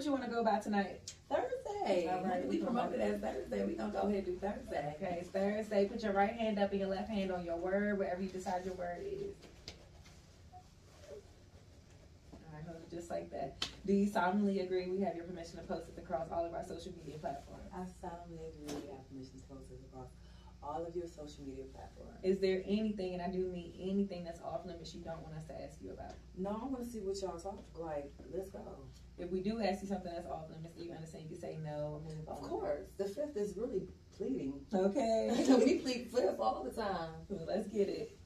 what you want to go by tonight? Thursday. All right, we promoted as Thursday. We gonna go ahead and do Thursday. Okay, it's Thursday. Put your right hand up and your left hand on your word, wherever you decide your word is. All right, hold it just like that. Do you solemnly agree we have your permission to post this across all of our social media platforms? I solemnly agree. We have permission to post this across all of your social media platforms. Is there anything, and I do mean anything that's off limits you don't want us to ask you about? No, I want to see what y'all talk like. Let's go. If we do ask you something that's off limits, do you understand? You can say no. Move Of on. course, the fifth is really pleading. Okay. we plead fifth all the time. Well, let's get it.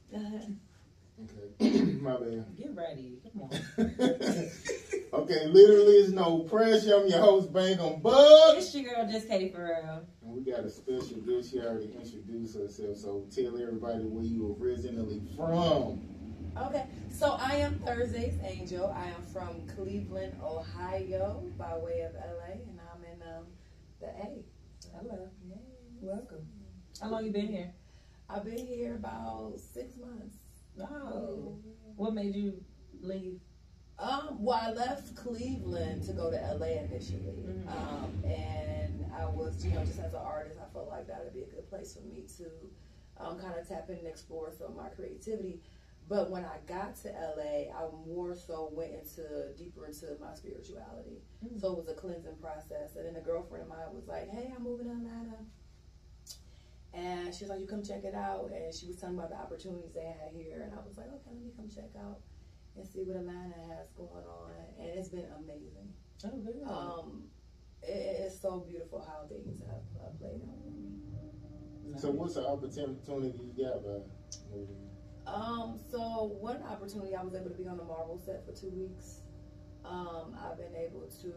Okay, my bad. Get ready. Come on. okay, literally is no pressure. I'm your host, Bang Em Bugg. It's your girl, just K for real. And we got a special guest She already introduced herself. So tell everybody where you originally from. Okay, so I am Thursday's Angel. I am from Cleveland, Ohio, by way of LA, and I'm in um, the A. Hello. Yay. Welcome. How long you been here? I've been here about six months. Oh. What made you leave? Um, well, I left Cleveland to go to LA initially, Mhm. um, and I was, you know, just as an artist, I felt like that would be a good place for me to um, kind of tap in and explore some of my creativity. But when I got to LA, I more so went into deeper into my spirituality. Mm. So it was a cleansing process. And then a girlfriend of mine was like, "Hey, I'm moving to Atlanta." And she was like, "You come check it out." And she was telling me about the opportunities they had here, and I was like, "Okay, let me come check out and see what Atlanta has going on." And it's been amazing. Oh, good. Um, it, it's so beautiful how things have uh, played out for me. So what's the opportunity you got by moving? Um, so one opportunity, I was able to be on the Marvel set for two weeks. Um, I've been able to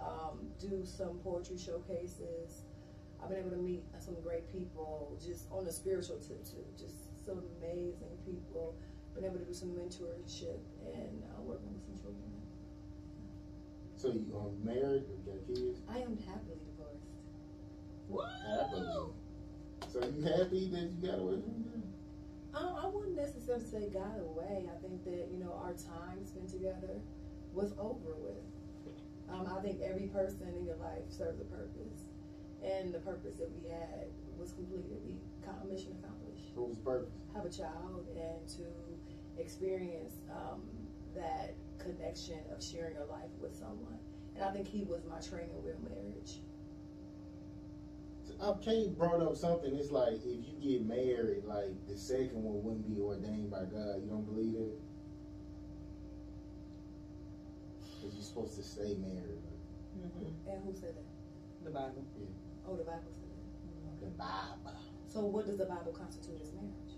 um, do some poetry showcases. I've been able to meet some great people, just on a spiritual tip too. Just some amazing people. Been able to do some mentorship and uh, working with some children. So you are married or got kids? I am happily divorced. What? Happily. So you happy that you got away from him? Um, I wouldn't necessarily say got away. I think that you know our time spent together was over with. Um, I think every person in your life serves a purpose, and the purpose that we had was completed. We mission accomplished. What was the purpose? Have a child and to experience um, that connection of sharing your life with someone. And I think he was my training wheel marriage. Uh, Kate brought up something. It's like if you get married, like the second one wouldn't be ordained by God. You don't believe it? Because you're supposed to stay married. Mm-hmm. And who said that? The Bible. Yeah. Oh, the Bible said that. The Bible. So, what does the Bible constitute as marriage?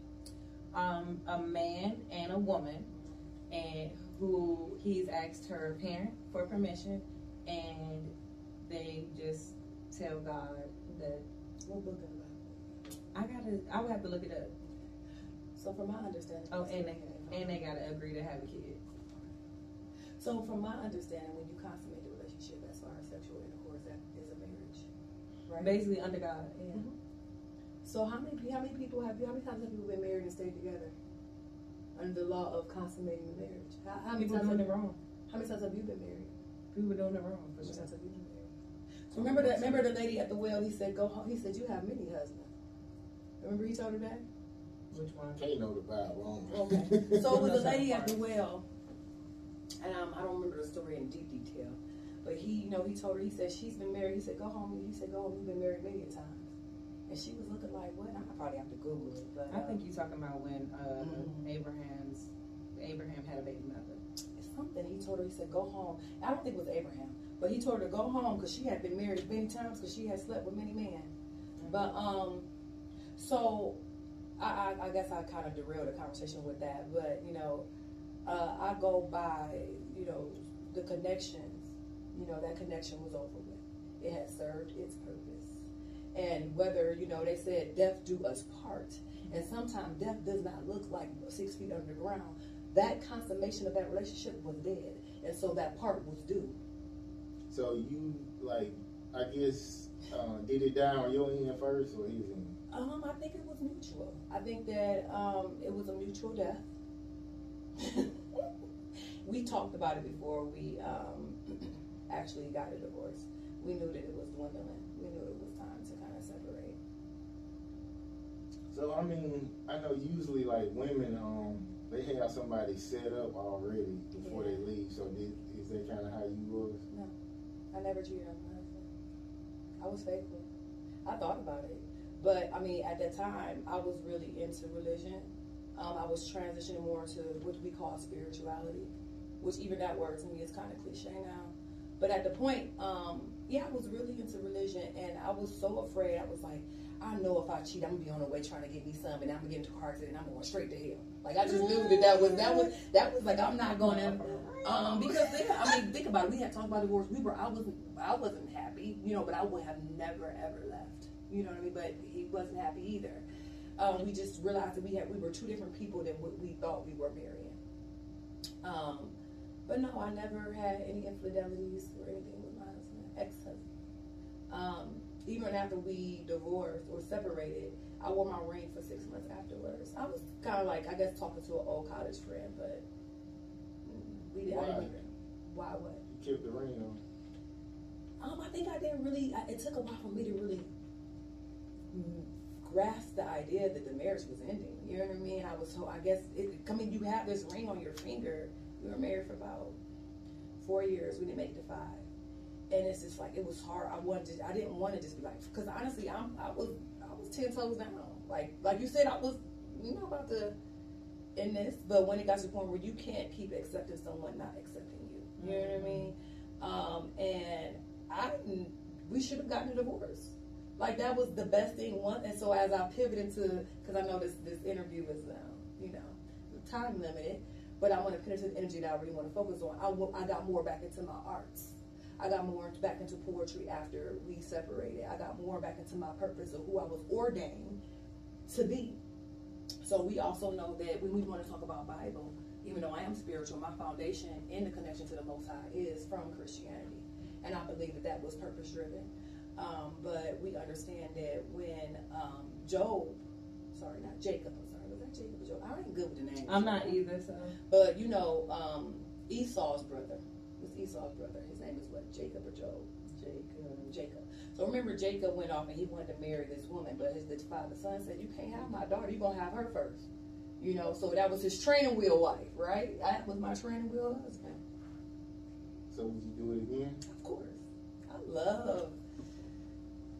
Um, a man and a woman, and who he's asked her parent for permission, and they just tell God that What book Bible? I gotta. I would have to look it up. So, from my understanding, Oh, and they and they gotta agree to have a kid. So, from my understanding, when you consummate the relationship as far as sexual intercourse, that is a marriage, right? Basically under God. Yeah. Mhm. So, how many how many people have you? How many times have people been married and stayed together under the law of consummating the marriage? How, how many People times? doing Have, it wrong. how many times have you been married? People doing it wrong. How many times have you been married? So remember that. Remember the lady at the well. He said, "Go home." He said, "You have many husbands." Remember he told her that. Which one? Can't know the Bible. Okay. So with the lady at the well, and um, I don't remember the story in deep detail, but he, you know, he told her, he said she's been married. He said, go home. He said, go home. You've been married many times. And she was looking like, what? I probably have to Google it, but I uh, think you're talking about when uh, Mhm. Abraham's Abraham had a baby mother. it's something. He told her, he said, go home. I don't think it was Abraham, but he told her to go home because she had been married many times because she had slept with many men. But um, so I, I, I guess I kind of derailed the conversation with that. But you know, uh, I go by you know the connections. You know that connection was over with. It had served its purpose, and whether you know they said death do us part, and sometimes death does not look like six feet underground. That consummation of that relationship was dead, and so that part was due. So you like, I guess, uh, did it die on your end first or his end? Um, I think it was mutual. I think that um, it was a mutual death. we talked about it before we um, actually got a divorce. We knew that it was dwindling. We knew it was time to kind of separate. So I mean, I know usually like women, um, they have somebody set up already before they leave. So did, is that kind of how you was? I never cheated on my husband. I was faithful. I thought about it, but I mean, at that time, I was really into religion. Um, I was transitioning more into what we call spirituality, which even that word to me is kind of cliche now. But at the point, um, yeah, I was really into religion, and I was so afraid. I was like, I know if I cheat, I'm gonna be on the way trying to get me some, and I'm gonna get into a car accident, and I'm going straight to hell. Like I just knew that that was that was that was like I'm not to, um, because I mean think about it. We had talked about divorce. We were I wasn't I wasn't happy, you know, but I would have never ever left. You know what I mean? But he wasn't happy either. Um, we just realized that we had we were two different people than what we thought we were marrying. Um, but no, I never had any infidelities or anything with my husband, ex-husband. Um, even after we divorced or separated, I wore my ring for six months afterwards. I was kind of like, I guess, talking to an old college friend, but we didn't. Why? I didn't why what? You kept the ring on. Um, I think I didn't really. I, it took a while for me to really grasp the idea that the marriage was ending. You know what I mean? I was so. I guess. It, I mean, you have this ring on your finger. We were married for about four years. We didn't make it to five, and it's just like it was hard. I wanted. To, I didn't want to just be like, because honestly, I'm. I was. I was ten toes down. Like, like you said, I was. You know about the in this, but when it got to the point where you can't keep accepting someone not accepting you. You know what I mean? Um, and I we should have gotten a divorce. Like that was the best thing. One, and so as I pivot into, because I know this this interview is, um, you know, time limited, but I want to pivot to the energy that I really want to focus on. I, I got more back into my arts. I got more back into poetry after we separated. I got more back into my purpose of who I was ordained to be. So we also know that when we want to talk about Bible, even though I am spiritual, my foundation in the connection to the Most High is from Christianity, and I believe that that was purpose driven. Um, but we understand that when um, Job, sorry, not Jacob, I'm sorry, was that Jacob or Job? I ain't good with the names. I'm not either, so. But you know, um, Esau's brother was Esau's brother. His name is what? Jacob or Job? Jacob. Jacob. So remember, Jacob went off and he wanted to marry this woman, but his the father son said, "You can't have my daughter. You're gonna have her first. You know. So that was his training wheel wife, right? That was my training wheel husband. So would you do it again? Of course, I love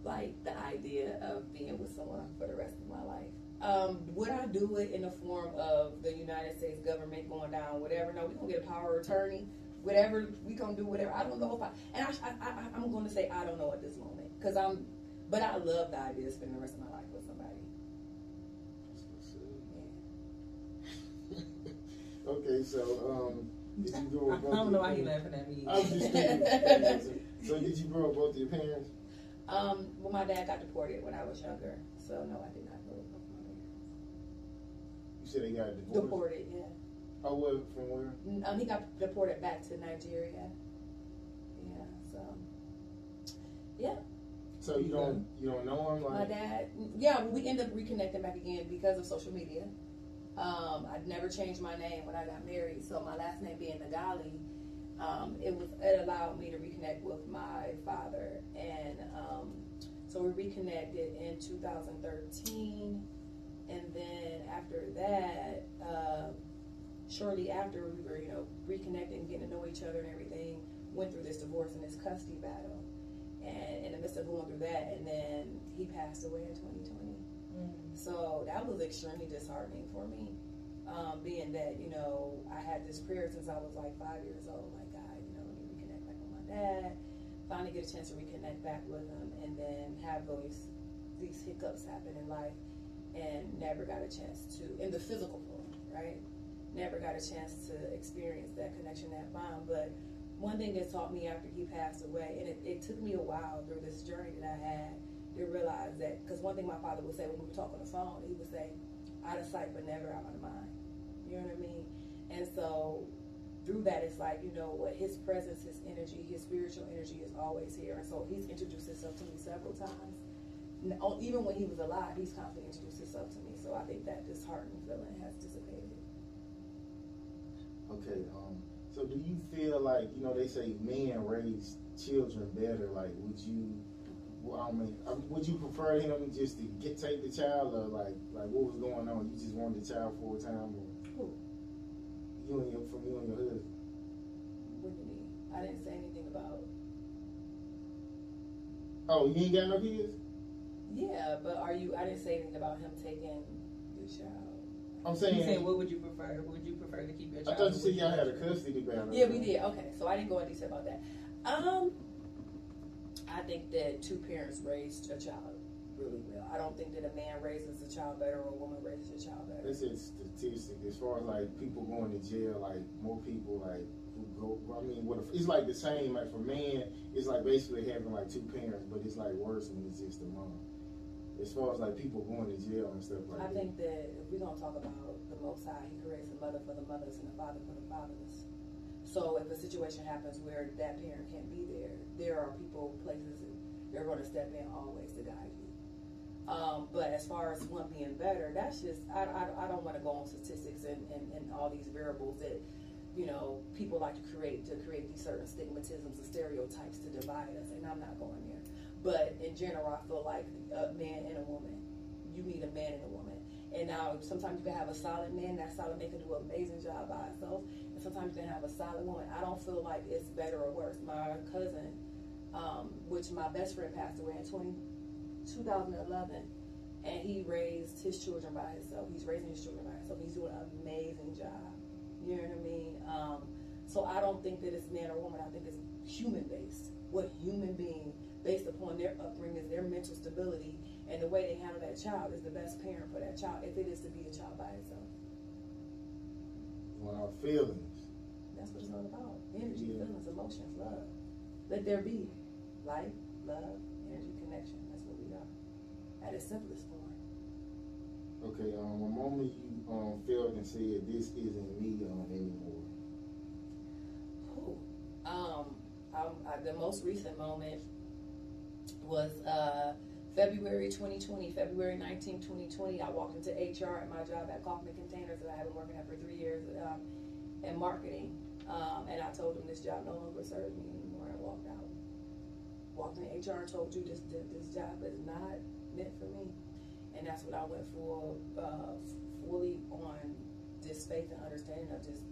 like the idea of being with someone for the rest of my life. Um, would I do it in the form of the United States government going down, whatever? No, we're gonna get a power of attorney, whatever. We gonna do whatever. I don't know if I and I, I, I I'm going to say I don't know at this moment because I'm, but I love the idea of spending the rest of my life with somebody. That's okay, so um, did you grow I up? both don't know why your he laughing at me. I was just kidding. so did you grow up both your parents? Um, well, my dad got deported when I was younger, so no, I did not grow up with my parents. You said they got divorced. Deported, yeah. Oh, what? From where? Um, he got deported back to Nigeria. Yeah, so yeah, So you don't you don't know him my like? dad. Yeah, we end up reconnecting back again because of social media. Um, I'd never changed my name when I got married, so my last name being Nagali, um, it was it allowed me to reconnect with my father, and um, so we reconnected in 2013, and then after that. Uh, shortly after we were, you know, reconnecting, getting to know each other and everything, went through this divorce and this custody battle. And in the midst of going through that, and then he passed away in 2020. Mm. So that was extremely disheartening for me, um, being that, you know, I had this prayer since I was like five years old, like, God, you know, let me reconnect back with my dad, finally get a chance to reconnect back with him, and then have those, these hiccups happen in life, and never got a chance to, in the physical form, right? Never got a chance to experience that connection, that bond. But one thing that taught me after he passed away, and it, it took me a while through this journey that I had to realize that, because one thing my father would say when we would talk on the phone, he would say, out of sight but never out of mind. You know what I mean? And so through that, it's like, you know what, his presence, his energy, his spiritual energy is always here. And so he's introduced himself to me several times. Even when he was alive, he's constantly introduced himself to me. So I think that disheartening feeling has. Okay. Um. So do you feel like you know they say men raise children better? Like, would you? Well, I mean, would you prefer him just to get take the child, or like, like what was going on? You just wanted the child full time, or Who? you and your from you and your husband? What do you mean? I didn't say anything about. Oh, you ain't got no kids? Yeah, but are you? I didn't say anything about him taking the child. I'm saying. You saying. said, what would you prefer? Would you prefer to keep your child? I thought you said y'all had a custody battle. Yeah, we did. Okay, so I didn't go into detail about that. Um, I think that two parents raised a child really well. I don't think that a man raises a child better or a woman raises a child better. This is statistic as far as like people going to jail. Like more people like who go. I mean, what if, it's like the same. Like for man, it's like basically having like two parents, but it's like worse when it's just a mom. As far as like people going to jail and stuff like I that. I think that if we're gonna talk about the Most High, He creates a mother for the mothers and a father for the fatherless. So if a situation happens where that parent can't be there, there are people, places going to step in always to guide you. Um, but as far as one being better, that's just I, I, I don't want to go on statistics and, and, and all these variables that you know people like to create to create these certain stigmatisms and stereotypes to divide us, and I'm not going there. But in general, I feel like a man and a woman. You need a man and a woman. And now sometimes you can have a solid man. That solid man can do an amazing job by itself. And sometimes you can have a solid woman. I don't feel like it's better or worse. My cousin, um, which my best friend passed away in 20, 2011, and he raised his children by himself. He's raising his children by himself. He's doing an amazing job. You know what I mean? Um, so I don't think that it's man or woman. I think it's human based. What human being, based upon their upbringing, their mental stability, and the way they handle that child, is the best parent for that child. If it is to be a child by itself, Well, our feelings. that's what it's all about. Energy, Yeah. feelings, emotions, love. Let there be life, love, energy, connection. That's what we are at its simplest form. Okay. Um, a moment you um felt and said this isn't me um anymore. Um, um, I, the most recent moment was uh, February 2020, February 19, 2020. I walked into HR at my job at Kaufman Containers that I have been working at for three years um, in marketing. Um, and I told them this job no longer serves me anymore and walked out. Walked in HR and told you this, this, this job is not meant for me. And that's what I went for, uh, fully on this faith and understanding of just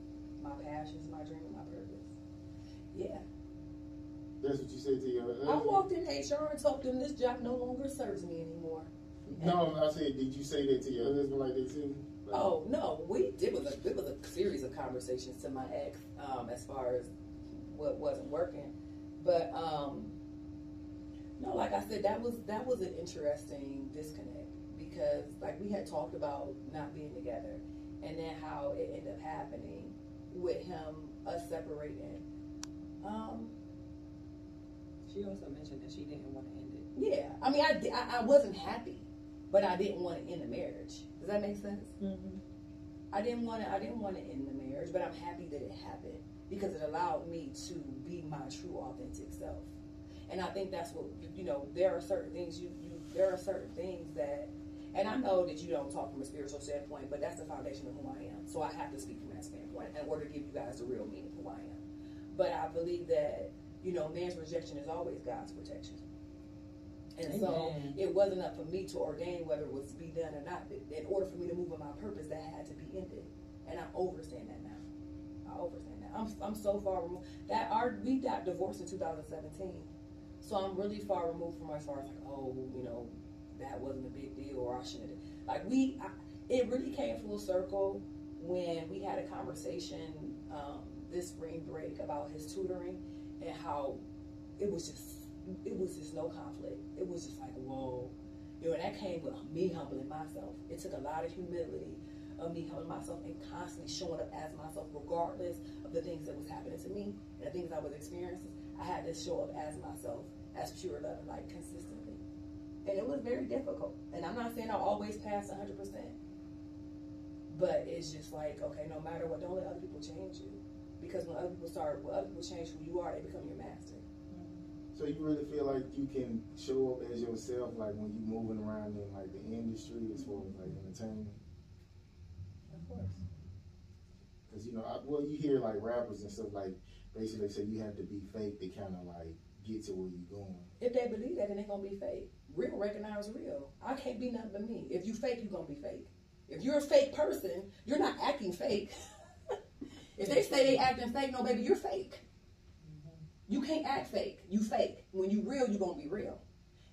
my passions, my dream, and my purpose. Yeah. That's what you said to your husband. I walked in HR and told them this job no longer serves me anymore. No, I said, did you say that to your husband like that too? Like, Oh no, we it was a it was a series of conversations to my ex um, as far as what wasn't working, but um, no, like I said, that was that was an interesting disconnect because like we had talked about not being together, and then how it ended up happening with him us separating. Um, She also mentioned that she didn't want to end it. yeah, I mean, I, I I wasn't happy, but I didn't want to end the marriage. Does that make sense? Mm-hmm. I didn't want to. I didn't want to end the marriage, but I'm happy that it happened because it allowed me to be my true, authentic self. And I think that's what you know. There are certain things you, you there are certain things that, and I know that you don't talk from a spiritual standpoint, but that's the foundation of who I am. So I have to speak from that standpoint in order to give you guys the real meaning of who I am. But I believe that you know, man's rejection is always God's protection. And so it wasn't up for me to ordain whether it was to be done or not. In order for me to move in my purpose, that had to be ended. And I understand that now. I understand that. I'm, I'm so far removed. That our we got divorced in 2017, so I'm really far removed from as far as like, oh, you know, that wasn't a big deal or I shouldn't. have Like we, I, it really came full circle when we had a conversation um, this spring break about his tutoring and how it was just it was just no conflict. It was just like, whoa. You know, and that came with me humbling myself. It took a lot of humility of me humbling myself and constantly showing up as myself, regardless of the things that was happening to me and the things I was experiencing. I had to show up as myself, as pure love, like consistently. And it was very difficult. And I'm not saying I always pass 100%. But it's just like, okay, no matter what, don't let other people change you. Because when other people start, when other people change who you are, they become your master. So you really feel like you can show up as yourself, like when you're moving around in like the industry as far as like entertainment? Of course. Because you know, I, well, you hear like rappers and stuff like basically they say you have to be fake to kind of like get to where you're going. If they believe that, then they're gonna be fake. Real recognize real. I can't be nothing but me. If you fake, you're gonna be fake. If you're a fake person, you're not acting fake. if they say they acting fake, no baby, you're fake. You can't act fake. You fake. When you real, you're gonna be real.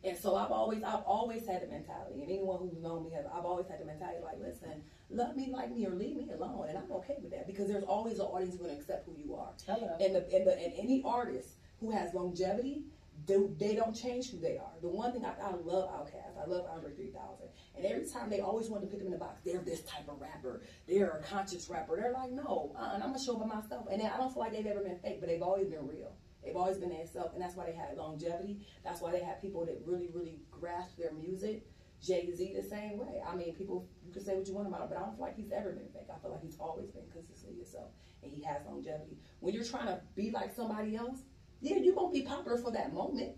And so I've always I've always had the mentality, and anyone who's known me has I've always had the mentality like, listen, love me like me or leave me alone, and I'm okay with that because there's always an audience who's gonna accept who you are. Hello. And the and the and any artist who has longevity, they, they don't change who they are. The one thing I, I love Outkast, I love Andre 3000, and every time they always want to put them in the box. They're this type of rapper. They're a conscious rapper. They're like, no, uh, I'm gonna show up by myself, and I don't feel like they've ever been fake, but they've always been real. They've always been themselves, and that's why they had longevity. That's why they had people that really, really grasp their music. Jay Z the same way. I mean, people you can say what you want about it, but I don't feel like he's ever been fake. I feel like he's always been consistently yourself, and he has longevity. When you're trying to be like somebody else, yeah, you're gonna be popular for that moment.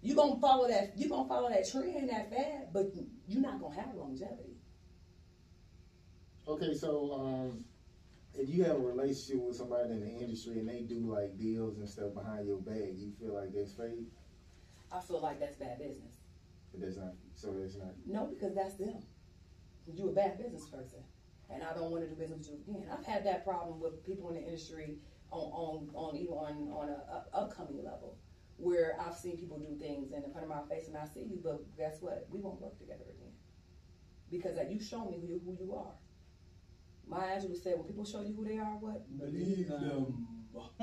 You're gonna follow that. You're gonna follow that trend, that fad, but you're not gonna have longevity. Okay, so um, if you have a relationship with somebody in the industry and they do like deals and stuff behind your back, you feel like that's fake? I feel like that's bad business. But that's not. So that's not. No, because that's them. You a bad business person, and I don't want to do business with you again. I've had that problem with people in the industry on on on even on on a, a upcoming level, where I've seen people do things in front of my face, and I see you, but guess what? We won't work together again because that you show me who you, who you are. Maya Angelou said, when people show you who they are, what? Believe them.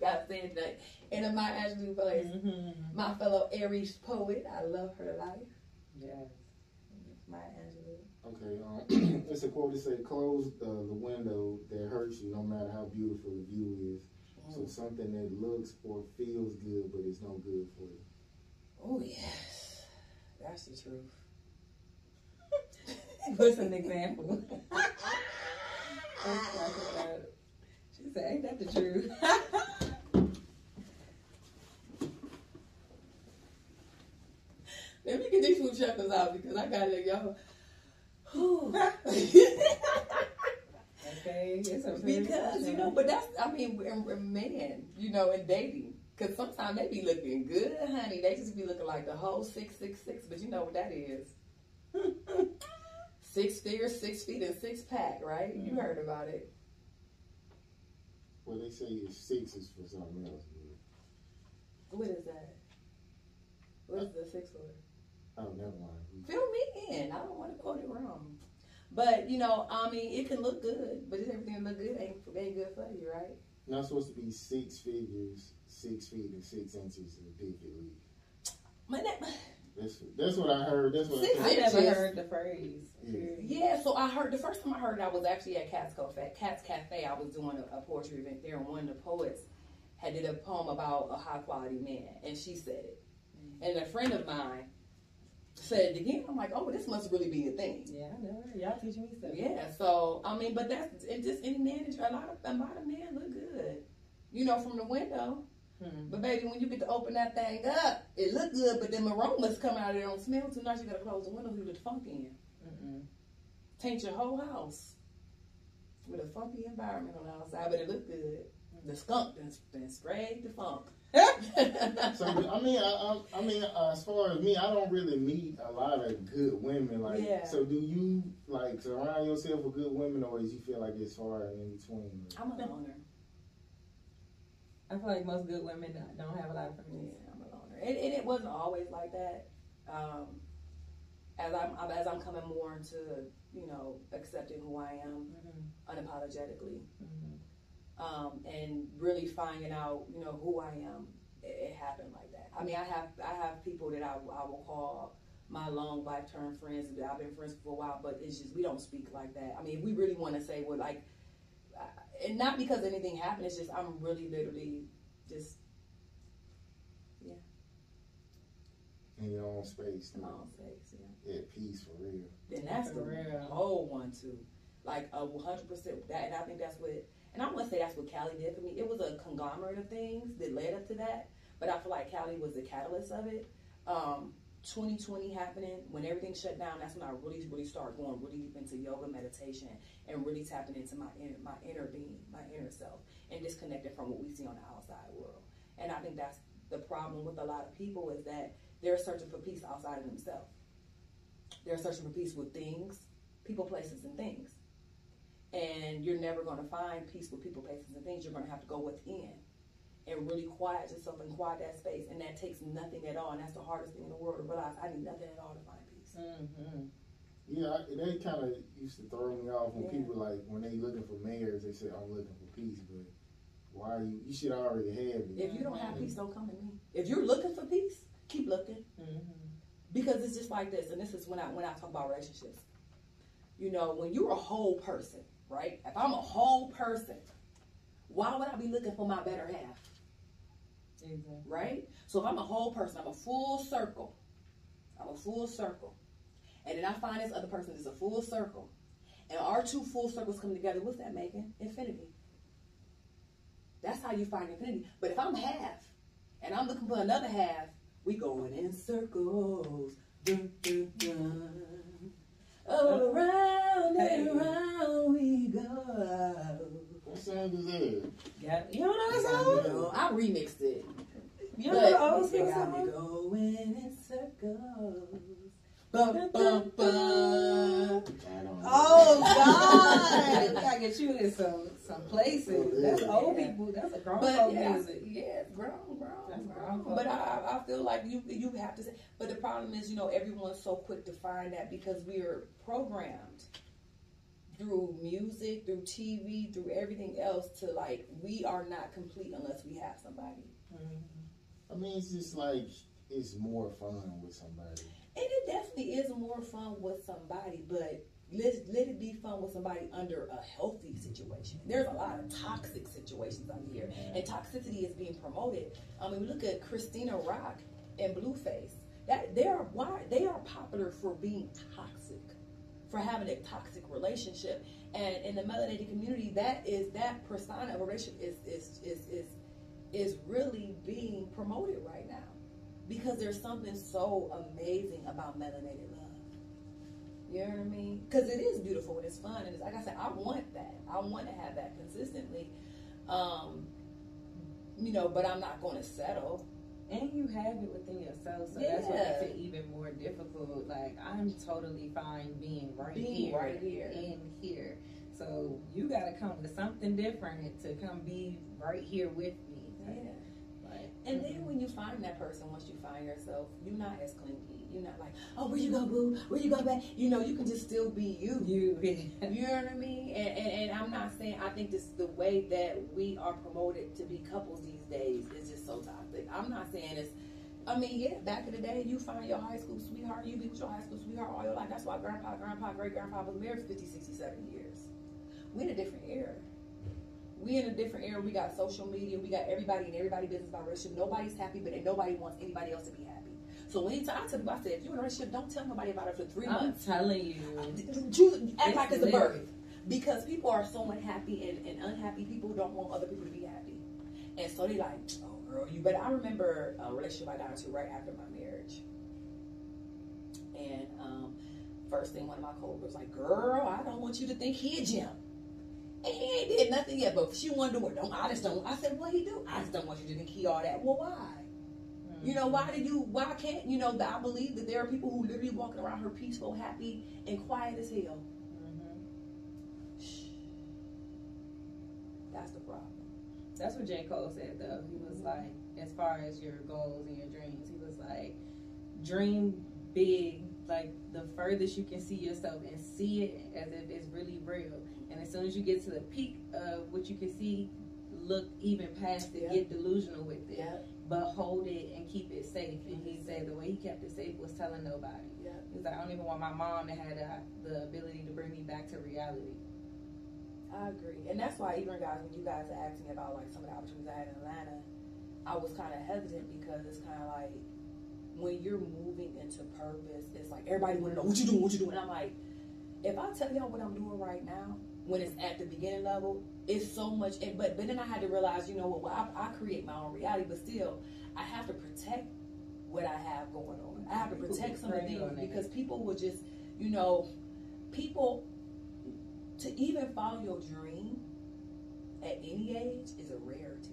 God said that And in a Maya Angelou voice. Mm-hmm. My fellow Aries poet, I love her life. Yes. Maya Angelou. Okay, um, it's a quote that say, "Close the, the window that hurts you, no matter how beautiful the view is." So something that looks or feels good, but it's no good for you. Oh yes, that's the truth. What's an example? she said, "Ain't that the truth?" Let me get these food chuckles out because I gotta let y'all. Whew. okay. Because you know, but that's I mean, in, in man, you know, in dating, because sometimes they be looking good, honey. They just be looking like the whole six six six, but you know what that is. six figures, six feet, and six pack, right? You mm-hmm. heard about it. Well, they say it's six is for something else. But, What is that? What is the six for? Oh, never mind. Fill me in. I don't want to quote it wrong. But you know, I mean, it can look good, but just everything that look good ain't ain't good for you, right? Not supposed to be six figures, six feet, and six inches of dick at least. My that, That's that's what I heard. That's what Six I I never Inches. heard the phrase. Yeah. yeah. So I heard the first time I heard it, I was actually at Kat's Cafe. Kat's Cafe. I was doing a, a poetry event there, and one of the poets had did a poem about a high quality man, and she said it. Mm. And a friend of mine said it again. I'm like, oh, this must really be a thing. Yeah, I know. Y'all teaching me stuff. Yeah, so I mean, but that's it. Just any manager, a lot of a lot of men look good, you know, from the window. Hmm. But baby, when you get to open that thing up, it look good, but them aromas coming out of there don't smell too nice. You gotta close the window get the funk in. Mm-mm. Taint your whole house with a funky environment on the outside, but it look good. The skunk then, then sprayed the funk. So I mean, I, I, I mean, uh, as far as me, I don't really meet a lot of good women. Like, Yeah. so do you like surround yourself with good women, or do you feel like it's far in between? I'm a loner. I feel like most good women don't have a lot of Yeah, friends. I'm a loner. And, and it wasn't always like that. Um, as I'm as I'm coming more into you know accepting who I am Mm-hmm. unapologetically, Mm-hmm. Um, and really finding out you know who I am, it, it happened like that. I mean, I have I have people that I, I will call my long life term friends that I've been friends for a while, but it's just we don't speak like that. I mean, if we really want to say what like, uh, and not because anything happened. It's just I'm really literally just yeah. In your own space, in my own space. Yeah. at peace for real. then that's For the real. whole one too. Like a hundred percent that, and I think that's what. And I want to say that's what Cali did for me. It was a conglomerate of things that led up to that, but I feel like Cali was the catalyst of it. Um, 2020 happening, when everything shut down, that's when I really, really started going really deep into yoga, meditation, and really tapping into my inner, my inner being, my inner self, and disconnected from what we see on the outside world. And I think that's the problem with a lot of people is that they're searching for peace outside of themselves. They're searching for peace with things, people, places, and things. And you're never going to find peace with people, places, and things. You're going to have to go within and really quiet yourself and quiet that space. And that takes nothing at all. And that's the hardest thing in the world to realize I need nothing at all to find peace. Mm-hmm. Yeah, I, they kind of used to throw me off when Yeah. people like when they looking for mayors, they say I'm looking for peace, but why are you? You should already have it. If you don't have peace, don't come to me. If you're looking for peace, keep looking. Mm-hmm. Because it's just like this, and this is when I when I talk about relationships. You know, when you're a whole person, right? If I'm a whole person, why would I be looking for my better half? Exactly. right? So if I'm a whole person, I'm a full circle. I'm a full circle. And then I find this other person is a full circle. And our two full circles come together, what's that making? Infinity. That's how you find infinity. But if I'm half and I'm looking for another half, we going in circles. Dun, dun, dun. Oh, around and around we go. What sound is that? Yeah. You don't know that You song? know, I remixed it. You don't know the old But school they got me going in circles. Bum, bum, bum. I don't know. Oh God! we gotta get you in some some places. Oh, That's Yeah. old people. That's a grown But folk yeah, music. yeah, grown, grown, That's grown. grown folk. But I, I feel like you you have to say. But the problem is, you know, everyone's so quick to find that because we are programmed through music, through TV, through everything else to like we are not complete unless we have somebody. Mm-hmm. I mean, it's just like it's more fun with somebody. And it definitely is more fun with somebody, but let, let it be fun with somebody under a healthy situation. There's a lot of toxic situations out here, and toxicity is being promoted. I mean, look at Chrisean Rock and Blueface. That they are why they are popular for being toxic, for having a toxic relationship. And in the melanated community, that is that persona of a relationship is is is is is really being promoted right now because there's something so amazing about melanated love. You know what I mean? Because it is beautiful and it's fun and it's like I said, I want that. I want to have that consistently. Um, you know, but I'm not going to settle. And you have it within yourself, so that's what makes it even more difficult. Like I'm totally fine being right Being here, right here. in here. So you gotta come to something different to come be right here with me. Yeah. And then mm-hmm. when you find that person, once you find yourself, you're not as clingy. You're not like, oh, where you go, boo? Where you go, back? You know, you can just still be you. you, You know what I mean? And, and, and I'm not saying, I think this the way that we are promoted to be couples these days is just so toxic. I'm not saying it's, I mean, yeah, back in the day, you find your high school sweetheart, you be with your high school sweetheart all your life. That's why grandpa, grandpa, great grandpa was married for 50, 60, 70 years. We in a different era. We in a different era. We got social media. We got everybody and everybody business about relationship. Nobody's happy, but nobody wants anybody else to be happy. So anytime I tell people, I said, if you're in a relationship, don't tell nobody about it for three I'm months. telling you, Choose, act It's like it's a birth. Because people are so unhappy and, and unhappy people don't want other people to be happy. And so they like, oh girl, you but I remember a relationship I got into right after my marriage. And um, first thing one of my coworkers was like, girl, I don't want you to think he a Jim. And he ain't did nothing yet, but she wanted to work. Don't I just don't I said, what he do? I just don't want you to think he all that. Well why? You know, why did you, why can't, you know, I believe that there are people who literally walking around her peaceful, happy, and quiet as hell. Mhm. That's the problem. That's what J. Cole said though. He was like, as far as your goals and your dreams, he was like, dream big, like the furthest you can see yourself and see it as if it's really real. And as soon as you get to the peak of what you can see, look even past it, Yeah. get delusional with it. Yeah, But hold it and keep it safe. And he mm-hmm. said the way he kept it safe was telling nobody. He was like, I don't even want my mom to have the, the ability to bring me back to reality. I agree. And that's why even guys, when you guys are asking about like some of the opportunities I had in Atlanta, I was kind of hesitant because it's kind of like when you're moving into purpose, it's like everybody want to know what you doing, what you doing. And I'm like, if I tell y'all what I'm doing right now, when it's at the beginning level, it's so much. And, but but then I had to realize, you know what? Well, I, I create my own reality, but still, I have to protect what I have going on. I have to protect some of the things because people would just, you know, people to even follow your dream at any age is a rarity.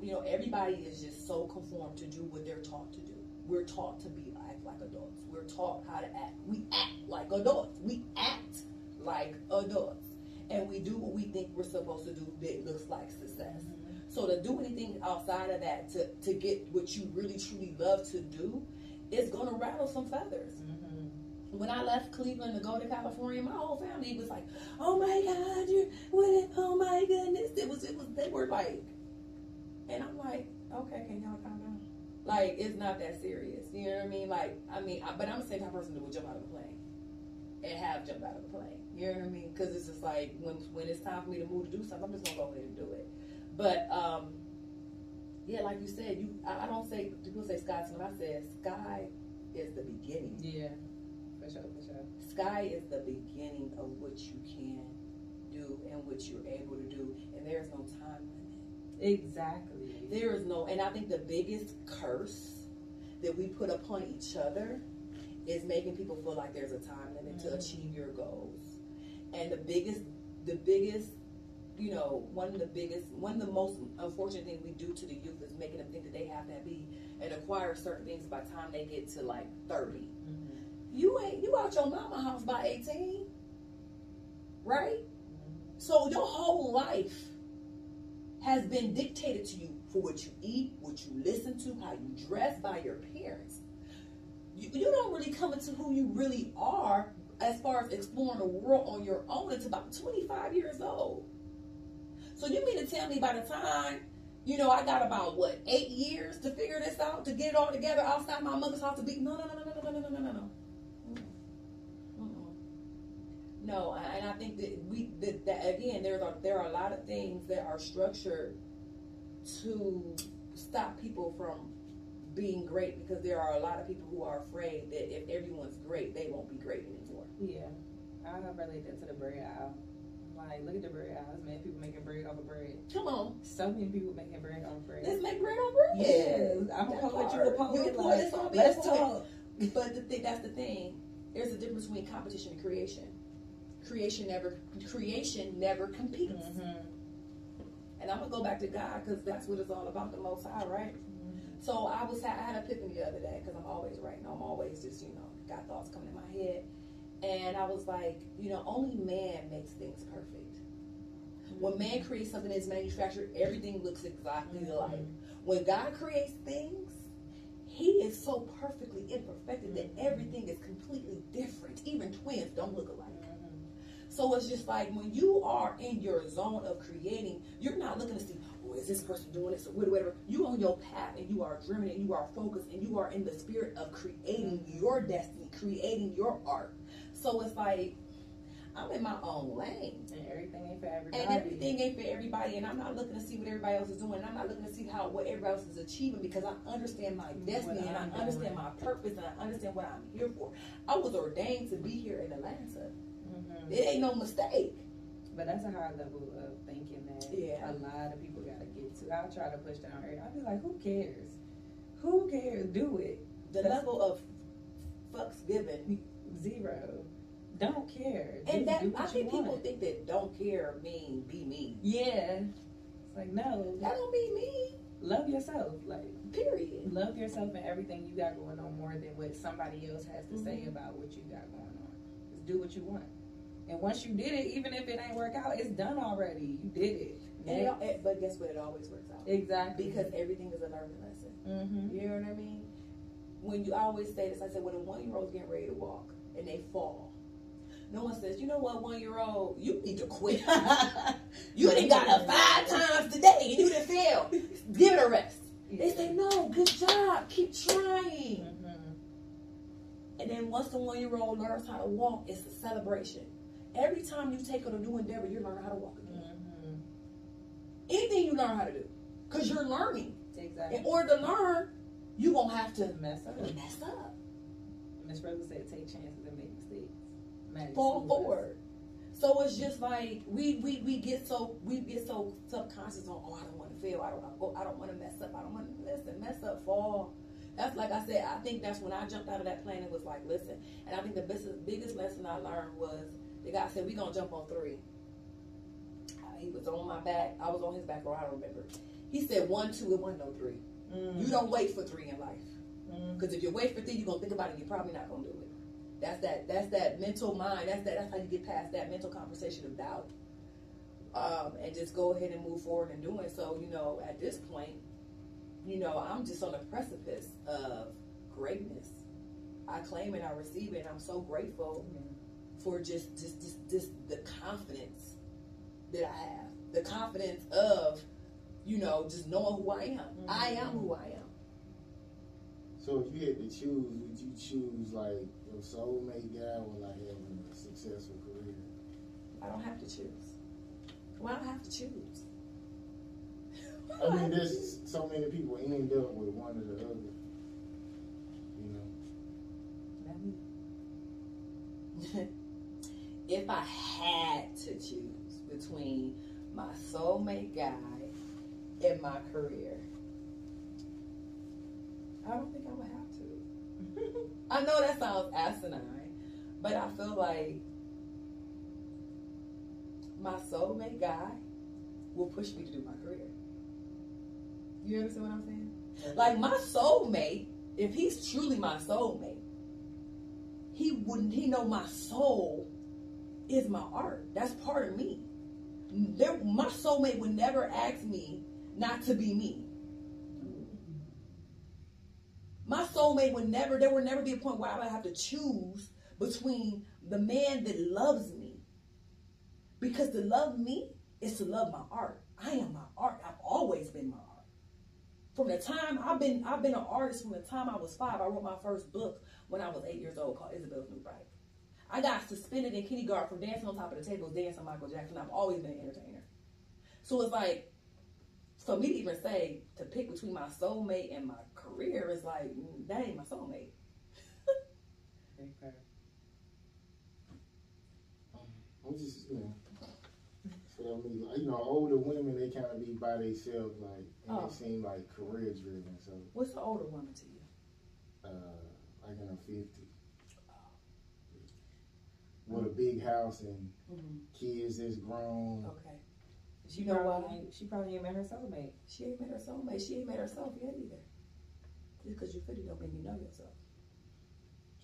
You know, everybody is just so conformed to do what they're taught to do. We're taught to be act like adults. We're taught how to act. We act like adults. We act like adults. And we do what we think we're supposed to do that looks like success. So to do anything outside of that to, to get what you really truly love to do is gonna rattle some feathers. Mm-hmm. When I left Cleveland to go to California, my whole family was like, "Oh my God, you're what? Oh my goodness!" It was, it was. They were like, and I'm like, "Okay, can y'all calm down?" Like it's not that serious. You know what I mean? Like I mean, I, but I'm the same type of person that would jump out of the plane and have jumped out of the plane. You know what I mean? Because it's just like when when it's time for me to move to do something, I'm just gonna go ahead and do it. But um, yeah, like you said, you I, I don't say people say sky's limit. I said sky is the beginning. Yeah, for sure, for sure. Sky is the beginning of what you can do and what you're able to do, and there is no time limit. Exactly. There is no, and I think the biggest curse that we put upon each other is making people feel like there's a time limit to Mhm. achieve your goals. And the biggest, the biggest, you know, one of the biggest, one of the most unfortunate things we do to the youth is making them think that they have to be and acquire certain things by the time they get to like 30. Mm-hmm. You ain't, you out your mama house by 18, right? So your whole life has been dictated to you for what you eat, what you listen to, how you dress by your parents. You, you don't really come into who you really are as far as exploring the world on your own it's about 25 years old. So you mean to tell me by the time, you know, I got about what, eight years to figure this out, to get it all together outside my mother's house to be no no no no no no no no no no no. And I think that we that, that again there are there are a lot of things that are structured to stop people from being great because there are a lot of people who are afraid that if everyone's great, they won't be great anymore. Yeah, I don't relate that to the bread aisle. Like, look at the bread aisle. There's many people making bread off of bread. Come on, So many people making bread off of bread. let's make bread on bread. Yes, I'm a That poet. You a poet. You a poet, it's gonna be let's a talk. But the thing, that's the thing. There's a difference between competition and creation. Creation never creation never competes. Mm-hmm. And I'm gonna go back to God because that's what it's all about, the Most High, right? So I was I had an epiphany the other day because I'm always writing. I'm always just you know got thoughts coming in my head, and I was like, you know, only man makes things perfect. When man creates something that's manufactured, everything looks exactly Mhm. alike. When God creates things, He is so perfectly imperfected that mm-hmm. everything is completely different. Even twins don't look alike. Mm-hmm. So it's just like when you are in your zone of creating, you're not looking to see, oh, is this person doing this or whatever. You on your path and you are driven and you are focused and you are in the spirit of creating mm-hmm. your destiny, creating your art. So it's like I'm in my own lane. And everything ain't for everybody. And everything ain't for everybody, and I'm not looking to see what everybody else is doing. I'm not looking to see how what everybody else is achieving because I understand my destiny and I understand doing. my purpose and I understand what I'm here for. I was ordained to be here in Atlanta. Mhm. It ain't no mistake. But that's a high level of thinking that Yeah. a lot of people gotta get to. I'll try to push down here. I'll be like, who cares? Who cares? Do it. The That's- level of fucks given, Zero. Don't care. and Do- that do I think people want. think that don't care mean be me. Yeah. It's like no. That don't mean me. Love yourself. Like Period. love yourself and everything you got going on more than what somebody else has to say Mhm. about what you got going on. Just do what you want. And once you did it, even if it ain't work out, it's done already. You did it. And it, it- but guess what? It always works out Exactly. because everything is a learning lesson. mm-hmm. You know what I mean? When you always say this, I said when a one year old's getting ready to walk and they fall, no one says, you know what, one year old, you need to quit. You done got up five times today and you didn't fail. Give it a rest. They say, no, good job, keep trying. Mhm. And then once the one year old learns how to walk, it's a celebration. Every time you take on a new endeavor, you learn how to walk again. Mhm. Anything you learn how to do, because you're learning. Exactly. In order to learn, you're going to have to mess up. mess up. Miss Rose said, take chances and make mistakes. Fall forward. So it's just like we, we, we get so we get so subconscious on oh I don't want to fail I don't oh, I don't want to mess up I don't want to listen mess up fall That's like I said. I think that's when I jumped out of that plane and was like, listen. And I think the biggest, biggest lesson I learned was the guy said, "We gonna jump on three. He was on my back. I was on his back, or I don't remember. He said one, two, and one, no three. Mm. You don't wait for three in life. Because if you wait for three, you're gonna think about it. You're probably not gonna do it. That's that. That's that mental mind. That's that. That's how you get past that mental conversation of doubt, um, and just go ahead and move forward and do it. So you know, at this point, you know, I'm just on the precipice of greatness. I claim it. I receive it. I'm so grateful for just just just, just the confidence that I have. The confidence of, you know, just knowing who I am. I am who I am. So if you had to choose, would you choose like your soulmate guy or like having a successful career? I don't have to choose. Well, I don't I have to choose. I mean, there's so many people end up with one or the other. You know. If I had to choose between my soulmate guy and my career, I don't think I would have to. I know that sounds asinine, but I feel like my soulmate guy will push me to do my career. You understand what I'm saying? Mm-hmm. Like my soulmate, if he's truly my soulmate, he wouldn't he know my soul is my art. That's part of me. There, my soulmate would never ask me not to be me. My soulmate would never, there would never be a point where I would have to choose between the man that loves me. Because to love me is to love my art. I am my art. I've always been my art. From the time I've been I've been an artist from the time I was five. I wrote my first book when I was eight years old called Isabel's New Bride. I got suspended in kindergarten for dancing on top of the tables, dancing Michael Jackson. I've always been an entertainer. So it's like, for me to even say to pick between my soulmate and my career is like, mm, that ain't my soulmate. Okay. I'm just, you know, that's what I you know, older women, they kind of be by themselves, like, and Oh. they seem like career driven. So, What's the older woman to you? uh, like in her 50s. With a big house and Mm-hmm. kids that's grown. Okay. She You know probably, why? ain't- she probably ain't met her soulmate. She ain't met her soulmate. She ain't met herself yet either. Just because you're 50 don't mean you know yourself.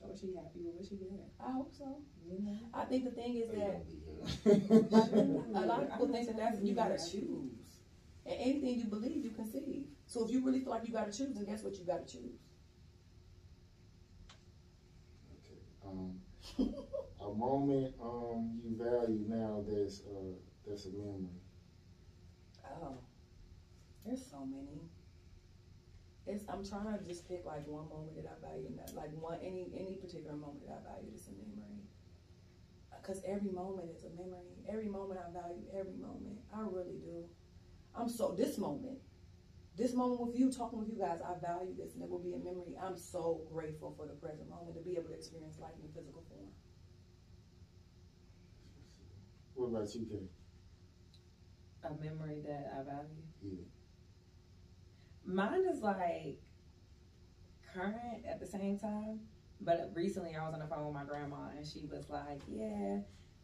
So is she happy with what she did? I hope so. You know? I think the thing is that a lot of people think that that's you gotta choose, and anything you believe, you conceive. So if you really feel like you gotta choose, then guess what? You gotta choose. Okay. Um, a moment um, you value now that's uh, that's a memory. Oh, there's so many. It's, I'm trying to just pick like one moment that I value, not like one any any particular moment that I value that's a memory. Because every moment is a memory. Every moment I value every moment. I really do. I'm so this moment, this moment with you, talking with you guys, I value this, and it will be a memory. I'm so grateful for the present moment to be able to experience life in physical form. What about you, Kay? A memory that I value. Yeah. Mine is like current at the same time. But recently I was on the phone with my grandma and she was like, Yeah,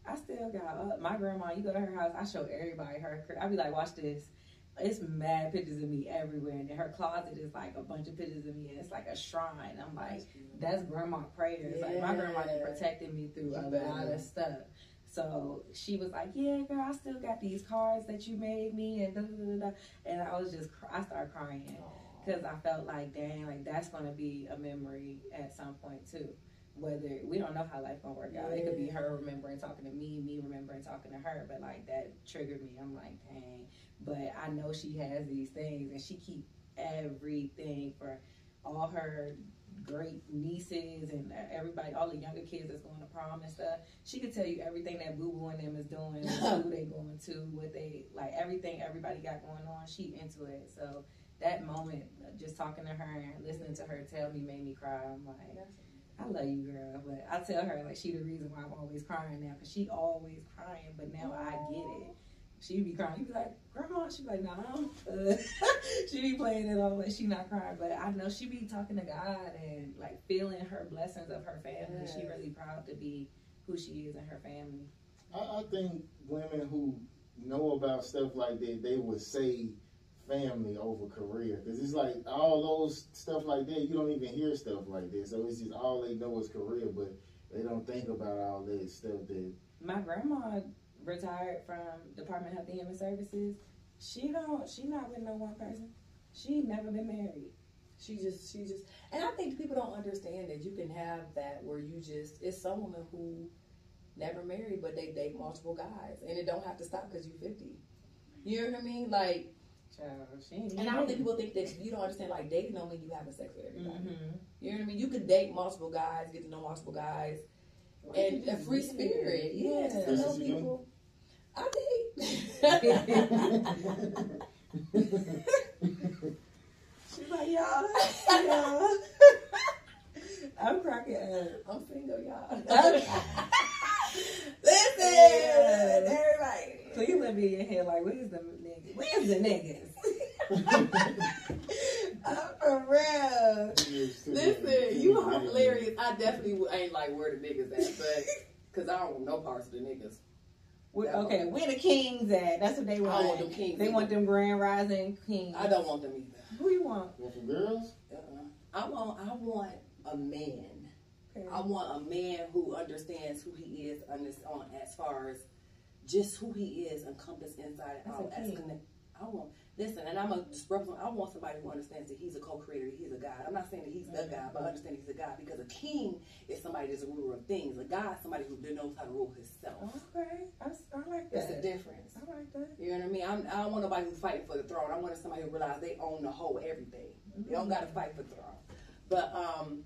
I still got up. My grandma, you go to her house, I show everybody her crib. I be like, watch this. It's mad pictures of me everywhere. And then her closet is like a bunch of pictures of me and it's like a shrine. I'm like, that's grandma prayers. Like my grandma Yeah. protected me through a lot of stuff. So she was like, "Yeah, girl, I still got these cards that you made me," and da da da da. And I was just, I started crying because I felt like, dang, like that's gonna be a memory at some point too. Whether we don't know how life gonna work out, it could be her remembering talking to me, me remembering talking to her, but like that triggered me. I'm like, dang. But I know she has these things, and she keep everything for all her great nieces and everybody, all the younger kids that's going to prom and stuff. She could tell you everything that Boo Boo and them is doing, who they going to, what they like, everything everybody got going on. She into it. So that moment, uh, just talking to her and listening to her tell me made me cry. I'm like, I love you, girl. But I tell her like she the reason why I'm always crying now because she always crying, but now I get it. She be crying. You be like, Grandma, She be like, no, uh, she be playing it all like she not crying, but I know she be talking to God and like feeling her blessings of her family. She Yes. really proud to be who she is and her family. I, I think women who know about stuff like that, they would say family over career. Because it's like all those stuff like that, you don't even hear stuff like that. So it's just all they know is career, but they don't think about all that stuff that. My grandma retired from Department of Health and Human Services. She don't. She not with no one person. She never been married. She just, she just, and I think people don't understand that you can have that where you just, it's some women who never married, but they date multiple guys, and it don't have to stop because you're 50. You know what I mean? Like, Child, and I don't think people think that you don't understand, like, dating don't mean you having sex with everybody. Mm-hmm. You know what I mean? You can date multiple guys, get to know multiple guys, and a free spirit. Yeah, just to That's know what you do? people. I date. She's like, y'all, y'all. I'm cracking up. I'm single, y'all. Listen, Yeah. everybody. Cleveland be in here like, where's the niggas? Where's the niggas? I'm for real. Listen, you are hilarious. I definitely ain't like where the niggas at, but because I don't know parts of the niggas. We- okay, where the kings at? That's what they want. don't want them kings. They want them grand rising kings. I don't want them either. Who you want? Well, for girls, Uh-uh. I want. I want a man. Okay. I want a man who understands who he is on this on as far as just who he is encompassed inside and That's out. As connect. I want listen, and I'm a just represent- I want somebody who understands that he's a co-creator, he's a God. I'm not saying that he's the God, but understand he's a God because a king is somebody that's a ruler of things. A God, is somebody who knows how to rule himself. Okay, I, I like that. That's the difference. I like that. You know what I mean? I'm, I don't want nobody who's fighting for the throne. I want somebody who realizes they own the whole everything. They don't got to fight for the throne. But um,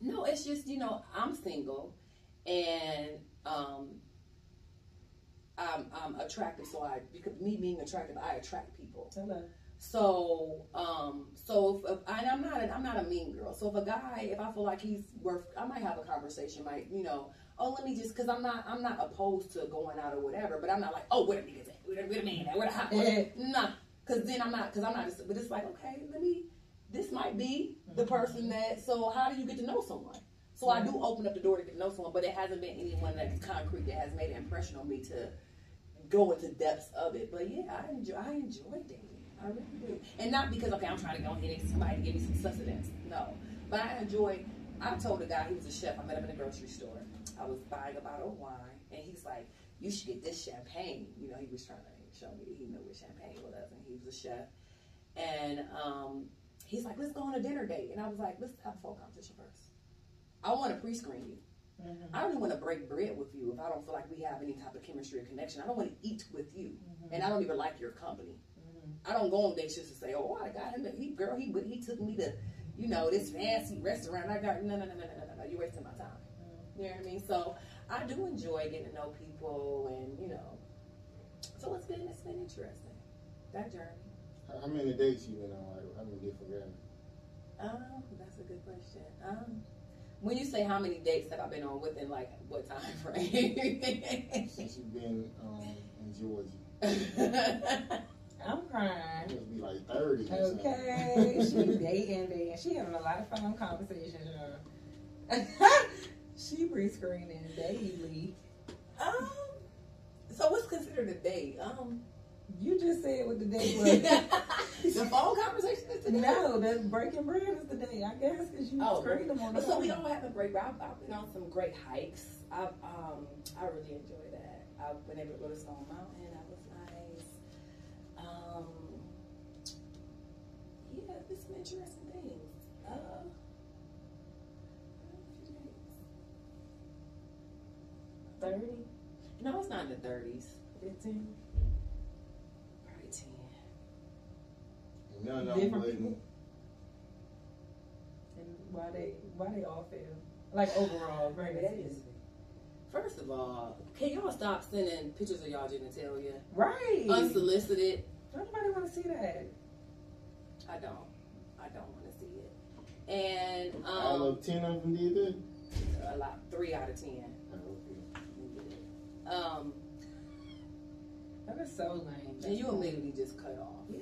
no, it's just you know I'm single, and um, I'm I'm attractive. So I because me being attractive, I attract people. So, um, so if, if and I'm not, a, I'm not a mean girl. So if a guy, if I feel like he's worth, I might have a conversation. Might, you know, oh, let me just, cause I'm not, I'm not opposed to going out or whatever. But I'm not like, oh, where the niggas at? Where the, where the man at? Where the hot? Yeah. Nah, cause then I'm not, cause I'm not. Just, but it's like, okay, let me. This might be the person that. So how do you get to know someone? So I do open up the door to get to know someone, but it hasn't been anyone that's concrete that has made an impression on me to go into depths of it. But yeah, I enjoy, I enjoy dating. I really do. And not because, okay, I'm trying to go and get somebody to give me some sustenance. No. But I enjoy, I told a guy, he was a chef, I met him in a grocery store. I was buying a bottle of wine, and he's like, you should get this champagne. You know, he was trying to show me he knew what champagne was, and he was a chef. And um, he's like, let's go on a dinner date. And I was like, let's have a phone competition first. I want to pre-screen you. Mm-hmm. I don't even want to break bread with you if I don't feel like we have any type of chemistry or connection. I don't want to eat with you, and I don't even like your company. I don't go on dates just to say, "Oh, I got him. He girl, he he took me to, you know, this fancy restaurant. I got no, no, no, no, no, no, no. You're wasting my time. You know what I mean? So I do enjoy getting to know people, and you know, so it's been it's been interesting that journey. how, how many dates you been on? Like, how many different guys? Um, that's a good question. Um, when you say how many dates have I been on within like what time frame? Since you've been um, in Georgia, I'm crying. it crying. must be like thirty. Okay, she dating, dating. She having a lot of fun conversations, y'all. she pre-screening daily. um, so what's considered a date? Um, You just said what the day was. the phone conversation is today. no, the breaking bread is the day, I guess, because you Oh, screened them on the So we phone. don't have a break. I've, I've been on some great hikes. I've um, I really enjoy that. I've been able to go to Stone Mountain. That was nice. Um, yeah, it's some interesting things. Uh, a few days. Thirty, no, it's not in the thirties. fifteen. Probably ten. And none of Different wasn't- people? And why they why they all fail? Like overall, right? That is. First of all, can y'all stop sending pictures of y'all genitalia right. unsolicited? Nobody want to see that. I don't. I don't want to see it. And All um, of ten of them did that. a lot, three out of ten. Oh, okay. Um, That was so lame. And you immediately just cut off. Yeah.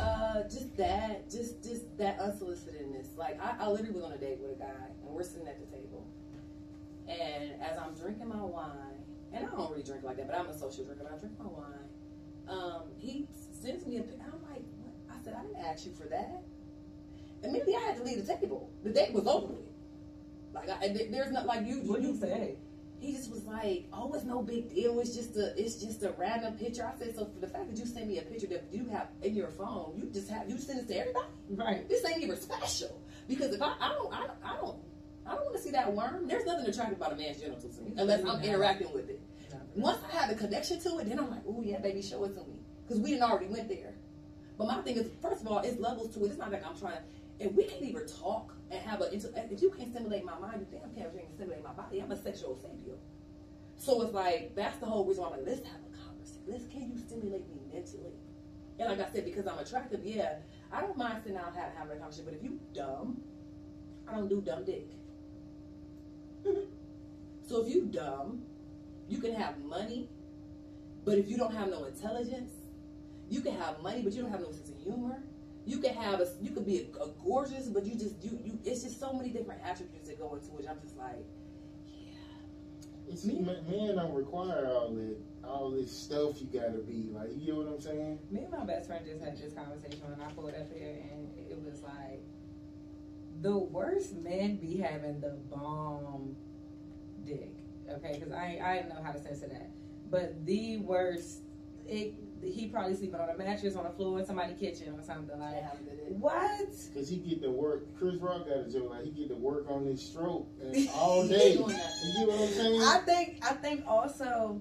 Uh, just that, just just that unsolicitedness. Like I, I literally was on a date with a guy, and we're sitting at the table, and as I'm drinking my wine, and I don't really drink like that, but I'm a social drinker. I drink my wine. Um, he sends me a pic. I'm like, what? I said, I didn't ask you for that. Immediately, I had to leave the table. The date was over with. Like, I, there's not like you. What did you say? He just was like, "Oh, it's no big deal. It's just a, it's just a random picture." I said, "So for the fact that you send me a picture that you have in your phone, you just have you send it to everybody. Right. This ain't even special because if I, I don't, I don't, I don't, I don't want to see that worm. There's nothing attractive about a man's genitals to me unless I'm interacting with it. Once I have a connection to it, then I'm like, "Oh yeah, baby, show it to me," because we didn't already went there. But my thing is, first of all, it's levels to it. It's not like I'm trying. If we can't even talk and have a, if you can't stimulate my mind, you damn can't stimulate my body. I'm a sexual sapiel. So it's like that's the whole reason why I'm like, let's have a conversation. Let's can you stimulate me mentally? And like I said, because I'm attractive, yeah, I don't mind sitting having, having a conversation. But if you dumb, I don't do dumb dick. so if you dumb, you can have money, but if you don't have no intelligence, you can have money, but you don't have no sense of humor. You can have a, you could be a, a gorgeous, but you just you you. It's just so many different attributes that go into it. I'm just like, yeah. It's, men, men don't require all that, all this stuff. You gotta be like, you get what I'm saying? Me and my best friend just had this conversation when I pulled up here, and it was like the worst men be having the bomb dick. Okay, because I I didn't know how to censor that, but the worst. It he probably sleeping on a mattress on the floor in somebody's kitchen or something like. I haven't did it. What? Cause he get to work. Chris Rock got a joke like he get to work on his stroke all day. You get what I'm saying? I think I think also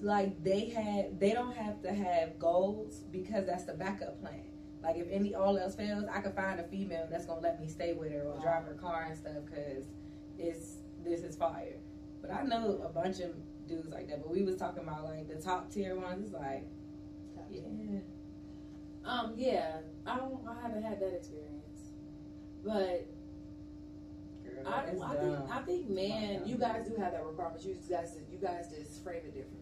like they had they don't have to have goals because that's the backup plan. Like if any all else fails, I could find a female that's gonna let me stay with her or drive her car and stuff because it's this is fire. But I know a bunch of dudes like that. But we was talking about like the top tier ones. It's like yeah, Um, yeah, I don't. I haven't had that experience, but girl, I, I think. I think man, you guys do have that requirement. You guys, you guys just frame it differently.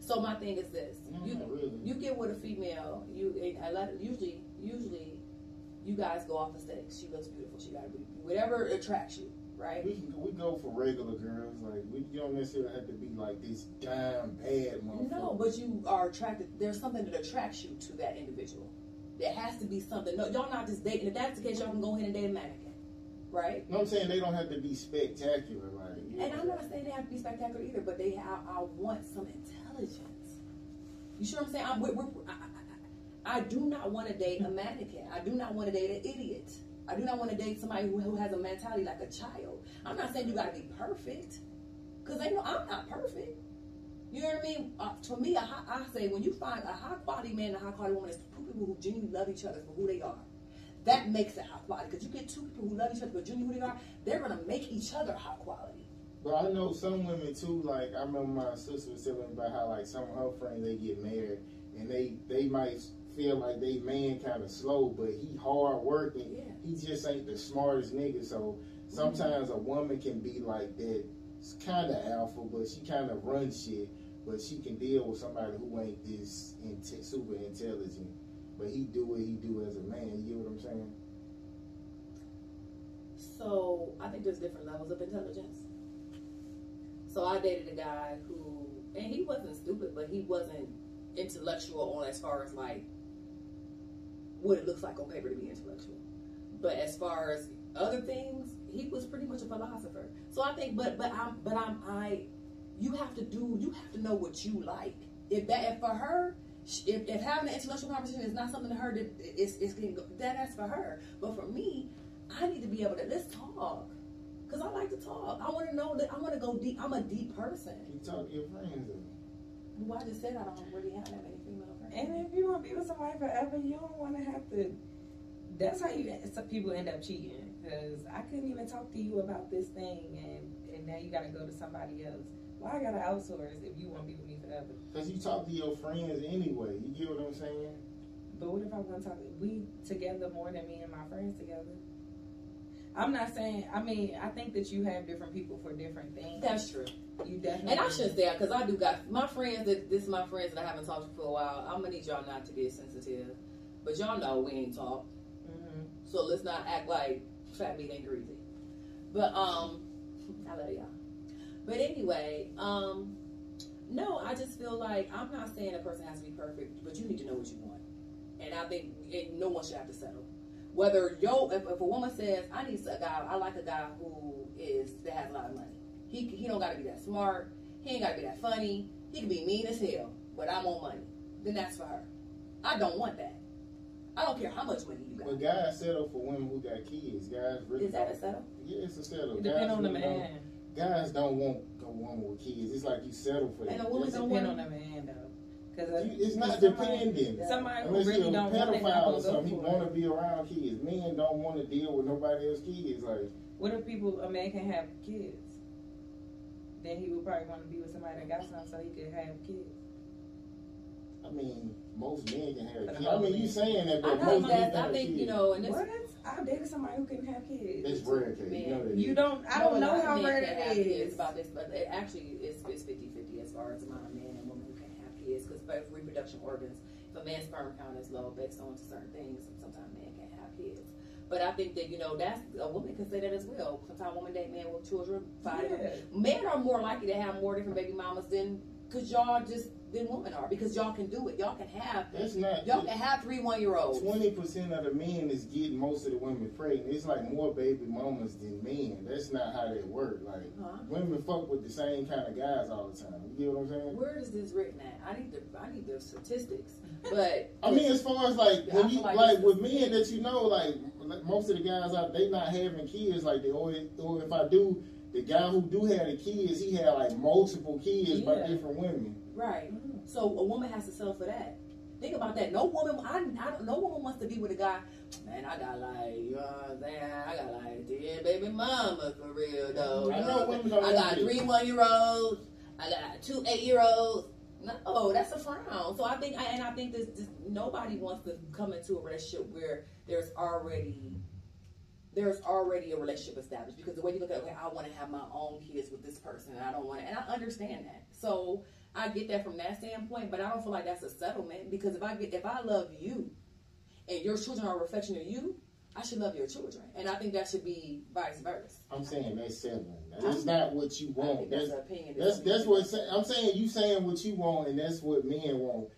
So my thing is this: No, you really. you get with a female, you a lot usually usually you guys go off the stakes. She looks beautiful. She got to be whatever attracts you, right? We can, we go for regular girls. Like we you don't necessarily have to be like this damn bad motherfucker. No, but you are attracted. There's something that attracts you to that individual. There has to be something. No, y'all not just dating. If that's the case, y'all can go ahead and date a mannequin, right? No, I'm saying they don't have to be spectacular. Like you know And I'm not saying they have to be spectacular either, but they have, I want some intelligence. You sure what I'm saying? I'm, we're, we're, I, I, I do not want to date a mannequin. I do not want to date an idiot. I do not want to date somebody who, who has a mentality like a child. I'm not saying you got to be perfect, because they know I'm not perfect. You know what I mean? Uh, to me, high, I say when you find a high quality man and a high quality woman, it's two people who genuinely love each other for who they are. That makes it high quality. Because you get two people who love each other for genuinely who they are, they're gonna make each other high quality. But I know some women too. Like I remember my sister was telling me about how like some of her friends they get married and they they might feel like they man kind of slow, but he hard working. Yeah. He just ain't the smartest nigga. So sometimes a woman can be like that, It's kind of alpha, but she kind of runs shit. But she can deal with somebody who ain't this super intelligent. But he do what he do as a man. You get what I'm saying? So I think there's different levels of intelligence. So I dated a guy who, and he wasn't stupid, but he wasn't intellectual on as far as like what it looks like on paper to be intellectual. But as far as other things, he was pretty much a philosopher. So I think, but but I'm but I'm I, you have to do you have to know what you like. If that if for her. If, if having an intellectual conversation is not something to her, that it's, it's getting, that that's for her. But for me, I need to be able to let's talk, cause I like to talk. I want to know that I want to go deep. I'm a deep person. You talk to your friends. Well, I just said I don't really have that many. And if you want to be with somebody forever, you don't want to have to. That's how you. Some people end up cheating because I couldn't even talk to you about this thing, and and now you got to go to somebody else. Why I gotta outsource if you want to be with me forever? Cause you talk to your friends anyway. You get what I'm saying? But what if I want to talk? We together more than me and my friends together. I'm not saying. I mean, I think that you have different people for different things. That's true. You definitely. And I shouldn't say that because I do got my friends that this is my friends that I haven't talked to for a while. I'm gonna need y'all not to get sensitive, but y'all know we ain't talk, Mhm. so let's not act like fat meat ain't greasy. But um, I love y'all. But anyway, um, no, I just feel like I'm not saying a person has to be perfect, but you need to know what you want, and I think and no one should have to settle. Whether yo, if, if a woman says I need a guy, I like a guy who is that has a lot of money. He he don't got to be that smart. He ain't got to be that funny. He can be mean as hell, but I want money. Then that's for her. I don't want that. I don't care how much money you got. But guys settle for women who got kids. Guys really Is that a settle? Yeah, it's a settle. It depends on the really don't- man. Guys don't want a woman with kids. It's like you settle for that. And a woman It's- don't want- on the man though. Because You- it's not dependent. Somebody who Unless really you're a don't want pedophile or gonna something, he want to be around kids. Men don't want to deal with nobody else's kids. Like, What if people a man can have kids? Then he would probably want to be with somebody that got some, so he could have kids. I mean, most men can have kids. I mean, you men- saying that, I but most men that can I have think you kids. know, and this What? I dated somebody who couldn't have kids. It's rare case. You know. You don't. I don't a know how men rare can that have kids is. about this, but it actually it's, it's 50-50 as far as the amount of men and women who because both reproduction organs, if a man's sperm count is low based on certain things, sometimes men can't have kids. But I think that you know that's a woman can say that as well. Sometimes women date men with children. Five Yeah. men are more likely to have more different baby mamas than because y'all just than women are because y'all can do it. Y'all can have That's not. y'all can have three one year olds. Twenty percent of the men is getting most of the women pregnant. It's like more baby mamas than men. That's not how that work. Like Huh? women fuck with the same kind of guys all the time. You get what I'm saying? Where is this written at? I need the I need the statistics. But I mean, as far as like when you like like with men that you know, like like, most of the guys out they not having kids. Like they always, or if I do, the guy who do have the kids, he had like multiple kids by different women. right. So a woman has to settle for that. Think about that. No woman, I, I, no woman wants to be with a guy. Man, I got like, uh, you know what I'm saying? I got like ten baby mamas for real though. I know women I got three one year olds. I got two eight year olds. No, that's a frown. So I think, and I think this, this nobody wants to come into a relationship where there's already there's already a relationship established because the way you look at it, okay, I want to have my own kids with this person, and I don't want to, and I understand that. So I get that from that standpoint, but I don't feel like that's a settlement because if I get if I love you, and your children are a reflection of you, I should love your children, and I think that should be vice versa. I'm saying that's settling. That's not what you want. That's that's opinion. that's that's what I'm saying. You saying what you want, and that's what men want.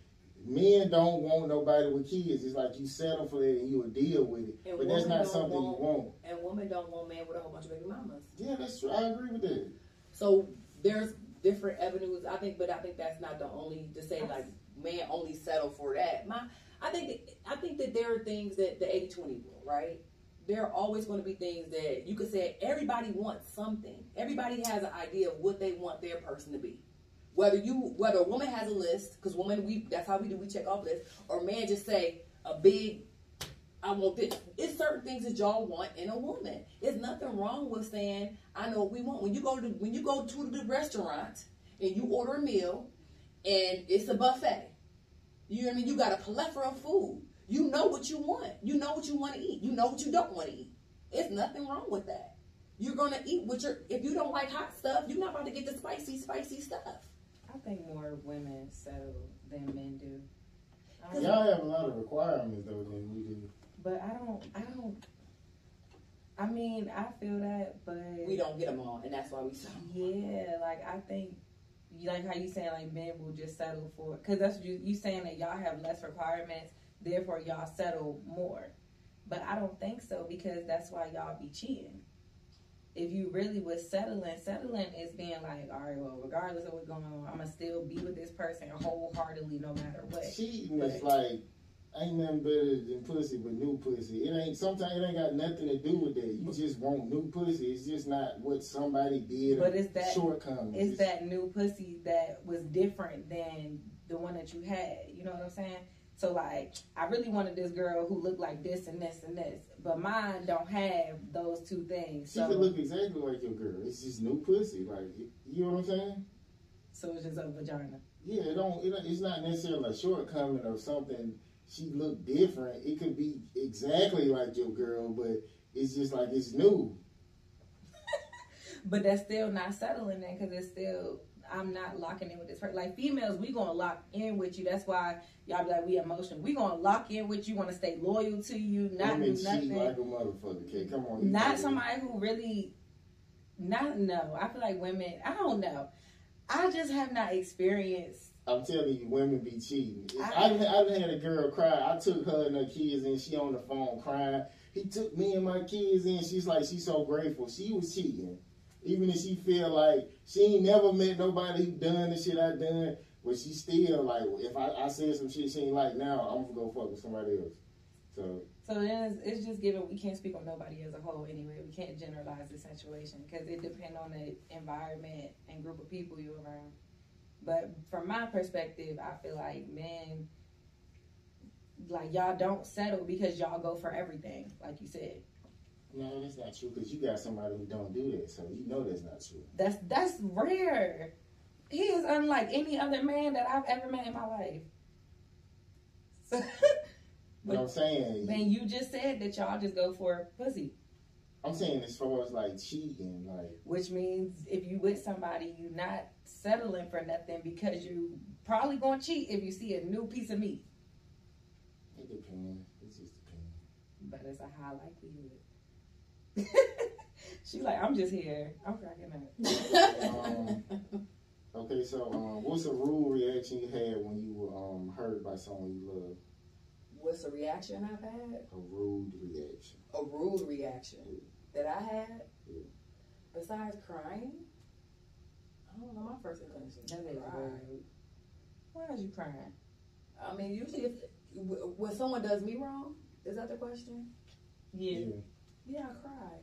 Men don't want nobody with kids. It's like you settle for that and you will deal with it. And but that's not don't something want- you want. and women don't want men with a whole bunch of baby mamas. Yeah, that's true. I agree with that. So there's different avenues. I think, but I think that's not the only to say like man only settle for that. My, I think that, I think that there are things that the 80-20 rule, right? There are always going to be things that you could say everybody wants something. Everybody has an idea of what they want their person to be. Whether you whether a woman has a list, because women we that's how we do we check off lists, or man just say a big I want this. It's certain things that y'all want in a woman. There's nothing wrong with saying, I know what we want. When you go to when you go to the restaurant and you order a meal and it's a buffet. You know what I mean? You got a plethora of food. You know what you want. You know what you want to eat. You know what you don't want to eat. It's nothing wrong with that. You're gonna eat what you're if you don't like hot stuff, you're not about to get the spicy, spicy stuff. I think more women settle than men do. I Y'all have a lot of requirements though than we do. But I don't. I don't. I mean, I feel that, but We don't get them all, and that's why we settle. Yeah, like I think, you like how you saying like men will just settle for because that's what you you saying that y'all have less requirements, therefore y'all settle more. But I don't think so because that's why y'all be cheating. If you really was settling, settling is being like, all right, well, regardless of what's going on, I'm gonna still be with this person wholeheartedly, no matter what. Cheating is like ain't nothing better than pussy but new pussy. It ain't sometimes it ain't got nothing to do with that. You just want new pussy. It's just not what somebody did. But it's that shortcomings. it's that new pussy that was different than the one that you had. You know what I'm saying? So like, I really wanted this girl who looked like this and this and this, but mine don't have those two things. She So, could look exactly like your girl. It's just new pussy. Like you know what I'm saying? so it's just a vagina. Yeah, it don't. It, it's not necessarily a shortcoming or something. She looked different. It could be exactly like your girl, but it's just like it's new. But that's still not settling then because it's still I'm not locking in with this person. Like females, we gonna lock in with you. That's why y'all be like we emotional. We gonna lock in with you. Want to stay loyal to you. Not do nothing. like a motherfucker. Come on. not somebody who really. Not no. I feel like women. I don't know. I just have not experienced. I'm telling you, women be cheating. I- I've, I've had a girl cry. I took her and her kids and She on the phone crying. He took me and my kids in. She's like, she's so grateful. She was cheating. Even if she feel like she ain't never met nobody who done the shit I done, but she still like, if I, I said some shit she ain't like now, I'm gonna go fuck with somebody else. So So then it's, it's just given. We can't speak on nobody as a whole anyway. We can't generalize the situation because it depends on the environment and group of people you're around. But from my perspective, I feel like men, like y'all don't settle because y'all go for everything, like you said. No, that's not true because you got somebody who don't do that. So you know that's not true. That's that's rare. He is unlike any other man that I've ever met in my life. So, But I'm saying, man, you just said that y'all just go for pussy, I'm saying as far as like cheating, like. which means if you with somebody, you're not settling for nothing because you probably gonna cheat if you see a new piece of meat. It depends. It just depends. But it's a high likelihood. she like, I'm just here. I'm cracking up. Okay, so um, what's a rude reaction you had when you were um, hurt by someone you love? What's the reaction I've had? A rude reaction. A rude reaction that I had? Yeah. Besides crying? I don't know, my first inclination is to That is cry. rude. Why are you crying? I mean, usually if w- when someone does me wrong, is that the question? Yeah. Yeah, I cry.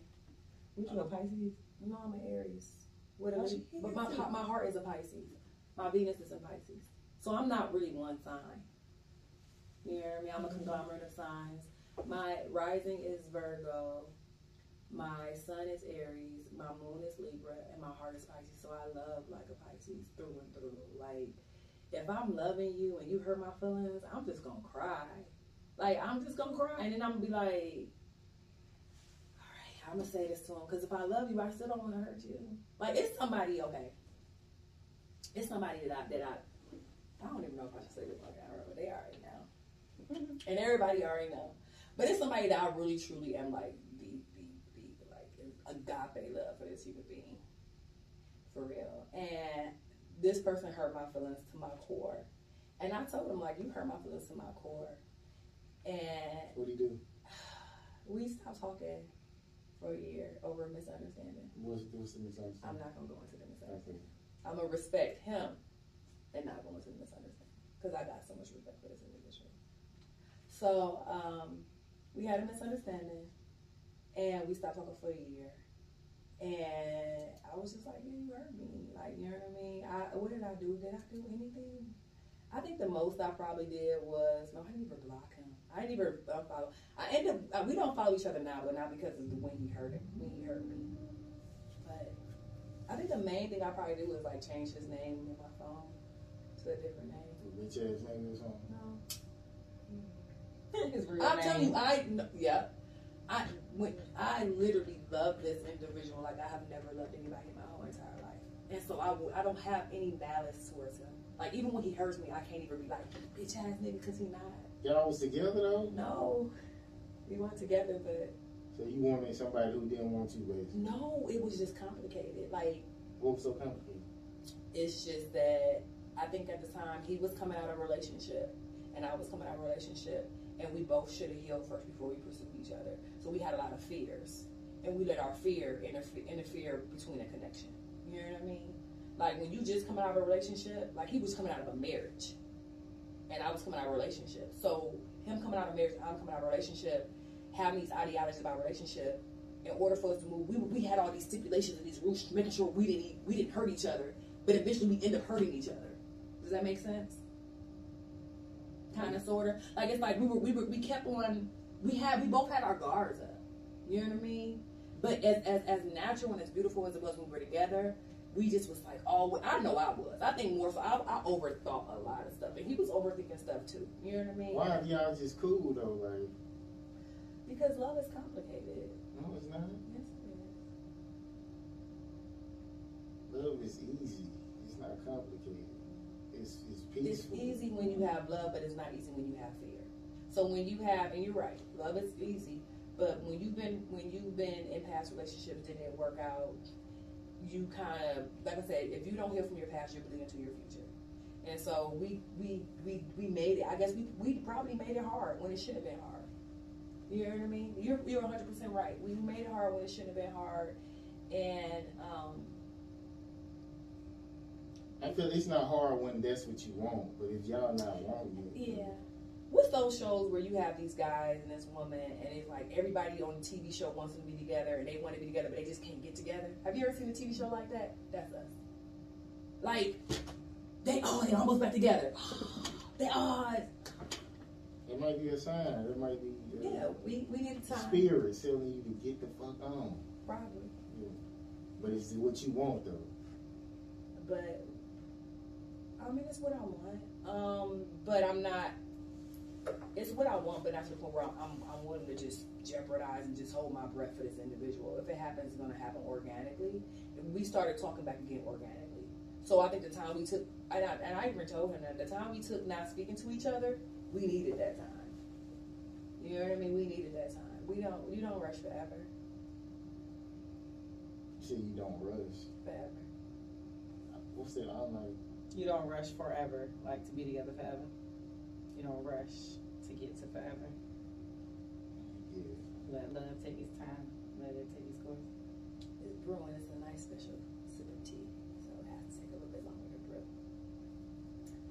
What you a Pisces? No, I'm an Aries. What But, else? but my my heart is a Pisces. My Venus is in Pisces. So I'm not really one sign. You know what I mean? I'm a conglomerate of signs. My rising is Virgo. My sun is Aries. My moon is Libra. And my heart is Pisces. So I love like a Pisces through and through. Like, if I'm loving you and you hurt my feelings, I'm just going to cry. Like, I'm just going to cry. And then I'm to be like, I'm to say this to him. Because if I love you, I still don't want to hurt you. Like, it's somebody, okay. It's somebody that I, that I, I don't even know if I should say this on camera, but they already know. Mm-hmm. and everybody already know. But it's somebody that I really truly am like deep, deep, deep, like agape love for this human being. For real. And this person hurt my feelings to my core. And I told him, like, you hurt my feelings to my core. And What do you do? we stopped talking for a year over a misunderstanding. What's, what's the misunderstanding? I'm not gonna go into the misunderstanding. Okay. I'm gonna respect him and not go into the misunderstanding because I got so much respect for this individual. So um, we had a misunderstanding and we stopped talking for a year. And I was just like, man, you hurt me. Like, you know what I mean? I, what did I do? Did I do anything? I think the most I probably did was, no, I didn't even block him. I didn't even unfollow. I end up, uh, we don't follow each other now, but not because of the when he hurt him, when he hurt me. But I think the main thing I probably did was like change his name in my phone to a different name. Bitch ass nigga or something. No. His real I'm name. telling you, I kn- yeah, I when I literally love this individual like I have never loved anybody in my whole entire life, and so I w- I don't have any malice towards him. Like even when he hurts me, I can't even be like bitch ass nigga because he not. Y'all was together though? No, we weren't together, but So you wanted somebody who didn't want you, basically. no, it was just complicated. Like What was so complicated? it's just that I think at the time he was coming out of a relationship and I was coming out of a relationship and we both should have healed first before we pursued each other. So we had a lot of fears and we let our fear interfere, interfere between a connection. You know what I mean? Like when you just coming out of a relationship, like he was coming out of a marriage and I was coming out of a relationship. So him coming out of marriage, I'm coming out of a relationship, having these ideologies about relationship. In order for us to move, we, we had all these stipulations and these rules, making sure we didn't we didn't hurt each other but eventually we end up hurting each other. Does that make sense? Kind of, sort of. Like it's like we were, we were, we kept on. We had, we both had our guards up. You know what I mean? But as as, as natural and as beautiful as it was when we were together, we just was like, oh, I know I was. I think more so. I, I overthought a lot of stuff, and he was overthinking stuff too. You know what I mean? Why are y'all just cool though? Like, Because love is complicated. No, it's not. Yes, it is. Love is easy. It's not complicated. It's it's It's easy when you have love, but it's not easy when you have fear. So when you have, and you're right, love is easy, but when you've been when you've been in past relationships didn't work out, you kind of like I said, if you don't heal from your past, you're bleeding into your future. And so we we we we made it. I guess we we probably made it hard when it should have been hard. You know what I mean? You're you're 100 percent right. We made it hard when it shouldn't have been hard, and um, I feel it's not hard when that's what you want, but if y'all not wanting it, Yeah. What's those shows where you have these guys and this woman, and it's like everybody on the TV show wants them to be together, and they want to be together, but they just can't get together? Have you ever seen a TV show like that? That's us. Like, they oh they almost back together. they are. it might be a sign. It might be uh, Yeah, we we need time. spirit telling you to get the fuck on. Probably, But it's what you want though. but I mean it's what I want. Um, but I'm not. It's what I want, but not to the point where I'm, I'm, I'm willing to just jeopardize and just hold my breath for this individual. If it happens, it's going to happen organically. We started talking back again organically. So I think the time we took, and I, and I even told him that the time we took not speaking to each other, we needed that time. You know what I mean? We needed that time. We don't, you don't rush forever, So you don't rush. forever. What's that? I'm like, You don't rush forever, like to be together forever. You don't rush to get to forever. yeah. Let love take its time. Let it take its course. It's brewing. It's a nice special sip of tea, so it has to take a little bit longer to brew.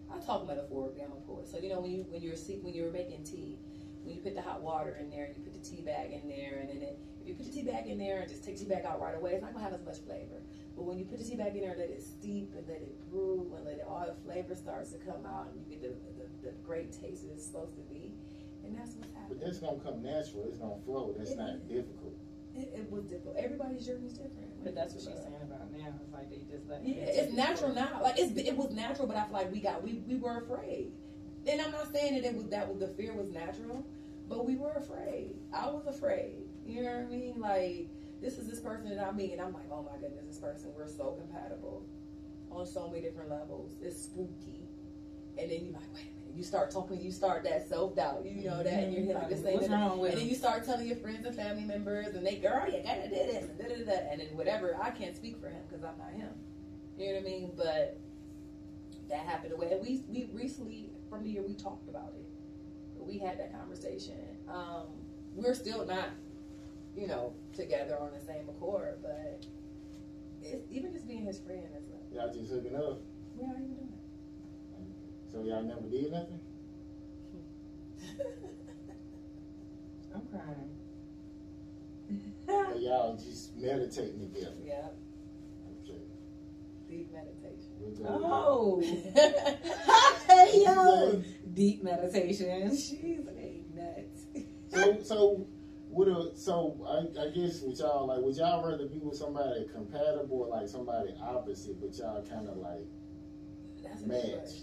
I talk metaphorically. I'm a poet, so you know when you when you're see, when you're making tea, when you put the hot water in there, and you put the tea bag in there, and then it, if you put the tea bag in there and just take the tea bag out right away, it's not gonna have as much flavor. But when you put the tea bag in there, let it steep and let it brew and let it, all the flavor starts to come out, and you get the, the, the great taste that it's supposed to be, and that's what's happening. But happening. that's gonna come natural. It's gonna flow. That's It not difficult. It, it was difficult. Everybody's journey is different. But that's what she's saying about now. It's like they just let Yeah, it's natural now. Like it's it was natural, but I feel like we got we, we were afraid. And I'm not saying that it was that was the fear was natural, but we were afraid. I was afraid. You know what I mean? Like this is this person that I meet, and I'm like, oh my goodness, this person we're so compatible on so many different levels. It's spooky, and then you're like, wait a minute. You start talking, you start that self doubt. You know that, and you're here like this What's thing. wrong with And then you start telling your friends and family members, and they, girl, you gotta do this, and da da da, and then whatever. I can't speak for him because I'm not him. You know what I mean? But that happened away. And we we recently from the year we talked about it. We had that conversation. Um, we're still not, you know, together on the same accord, but it, even just being his friend is like Y'all just hooking up. we're not even doing So y'all never did nothing. I'm crying. Y'all just meditating together. yeah, Okay. deep meditation. Oh. Hey, yo. Deep meditation. She's a nut. So, so, would a, so I, I guess with y'all, like, would y'all rather be with somebody compatible or like somebody opposite, but y'all kind of like, That's a Match.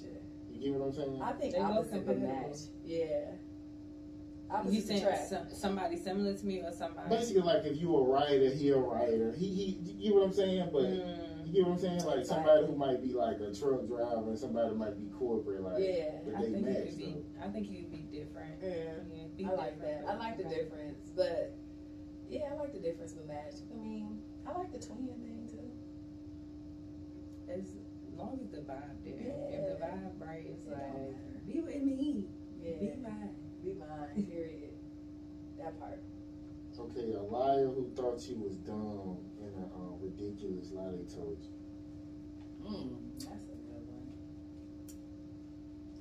Good question. you get what I'm saying? I think They look opposite would compatible. match. Yeah. You Opposite saying some, somebody similar to me or somebody? Basically, like if you were a writer, he a writer. He, he, you get what I'm saying? But Mm, you get what I'm saying? Like somebody who might be like a truck driver and somebody might be corporate. Like, Yeah. but I think you match could be. I think you'd be different. Yeah. Yeah, be I like that. I like the difference, but yeah, I like the difference with match. I mean, I like the twin thing too. As long as the vibe there. Yeah. If the vibe right, it's It like matter. be with me. Yeah, Be mine. be mine. Period. that part. Okay, a liar who thought you was dumb and a uh, ridiculous lie they told you. Mm, that's a good one.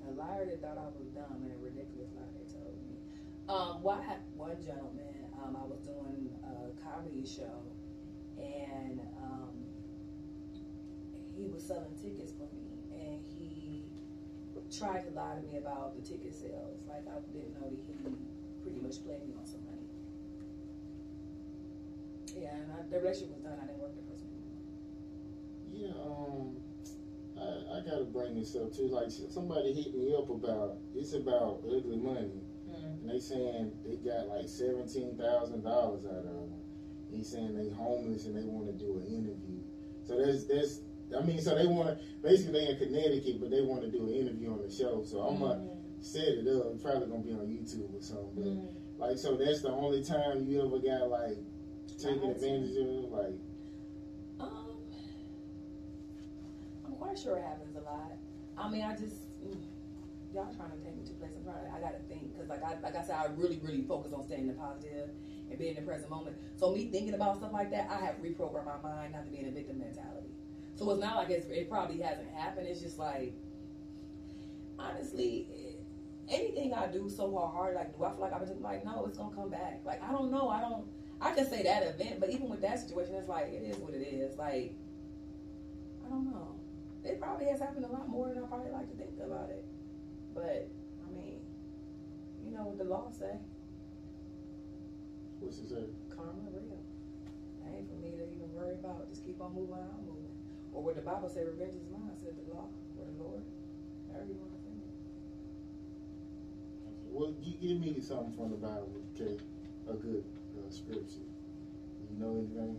A liar that thought I was dumb and a ridiculous lie they told me. Um, well, I had one gentleman. Um, I was doing a comedy show, and um, he was selling tickets for me, and he tried to lie to me about the ticket sales. Like I didn't know that he pretty much played me on some money. Yeah, and I, the relationship was done. I didn't work there for some Yeah, um, I, I gotta bring this up too. Like somebody hit me up about it's about ugly money, Mm. and they saying they got like seventeen thousand dollars out of them. He's saying they homeless and they want to do an interview. So there's there's I mean, so they want to basically they in Connecticut, but they want to do an interview on the show. So I'm gonna set it up. It's probably gonna be on YouTube or something. But Mm-hmm. like, so that's the only time you ever got like taken advantage of. Like, Um, I'm quite sure it happens a lot. I mean, I just mm, y'all trying to take me to place. I'm trying. I gotta think because, like I like I said, I really really focus on staying in the positive and being in the present moment. So me thinking about stuff like that, I have reprogrammed my mind not to be in a victim mentality. So it's not like it's, it probably hasn't happened. It's just like honestly. Anything I do so hard, like, do I feel like I've just like, no, it's gonna come back. Like, I don't know. I don't. I can say that event, but even with that situation, it's like it is what it is. Like, I don't know. It probably has happened a lot more than I probably like to think about it. But I mean, you know what the law say? what's it say? Karma real. That ain't for me to even worry about. Just keep on moving I'm moving. Or what the Bible say, revenge is mine, said the law, or the Lord. However you want to say it. Well, you give me something from the Bible, okay? A good uh, scripture. You know anything?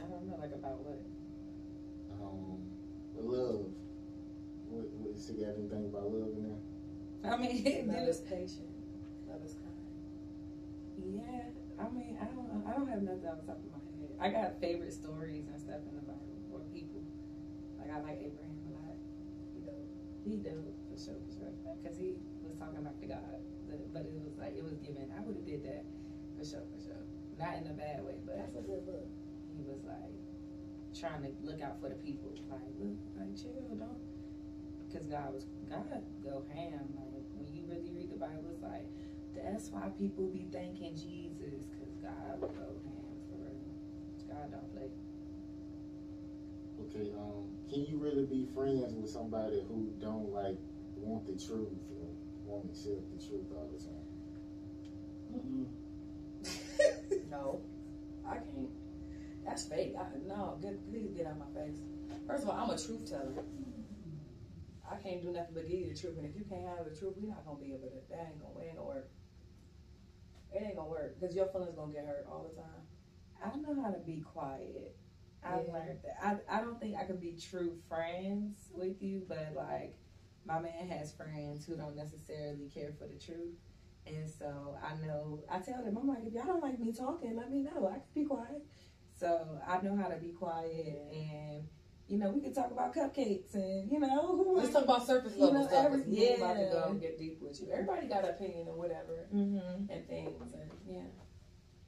I don't know, like about what? Um, love. What, what is it got anything about love in there? I mean, Love there's- is patient. Love is kind. yeah. I mean, I don't. know. I don't have nothing off the top of my head. I got favorite stories and stuff in the Bible or people. Like I like Abraham a lot. You know, He do for sure, for sure. Because he was talking back to God, but it was like it was given. I would have did that for sure, for sure. Not in a bad way, but that's a good look. he was like trying to look out for the people. Like, look, like chill, don't. Because God was God go ham. Like when you really read the Bible, it's like that's why people be thanking Jesus, because God will go ham for real. God don't play. Okay, um, can you really be friends with somebody who don't like want the truth or won't accept the truth all the time? no, I can't. That's fake. I, no, get, please get out of my face. First of all, I'm a truth teller. I can't do nothing but give you the truth, and if you can't handle the truth, we're not gonna be able to. That ain't gonna, ain't gonna work. It ain't gonna work because your feelings gonna get hurt all the time. I know how to be quiet. I Yeah. learned that. I, I don't think I could be true friends with you, but like my man has friends who don't necessarily care for the truth. And so I know I tell them, I'm like, if y'all don't like me talking, let me know. I can be quiet. So I know how to be quiet and you know, we can talk about cupcakes and you know who Let's talk about surface You level know, stuff. every- Cause we ain't about to go and get deep with you. Everybody got an opinion or whatever hmm and things, and yeah.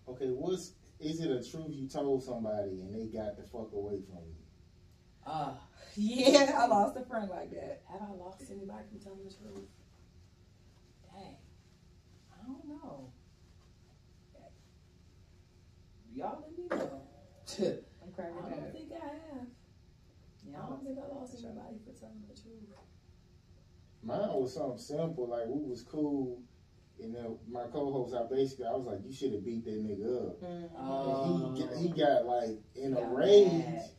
Okay, what's is it a truth you told somebody and they got the fuck away from you? Ah, Yeah, I lost a friend like that. have I lost anybody from telling the truth? Dang, I don't know. Y'all let me know. I'm cracking I don't up. think I have. Yeah, I don't think I lost for sure. anybody for telling the truth. Mine was something simple, like we was cool, and know, my co-host, I basically I was like, you should have beat that nigga up. Mhm. And he got, he got like in a Got rage, mad.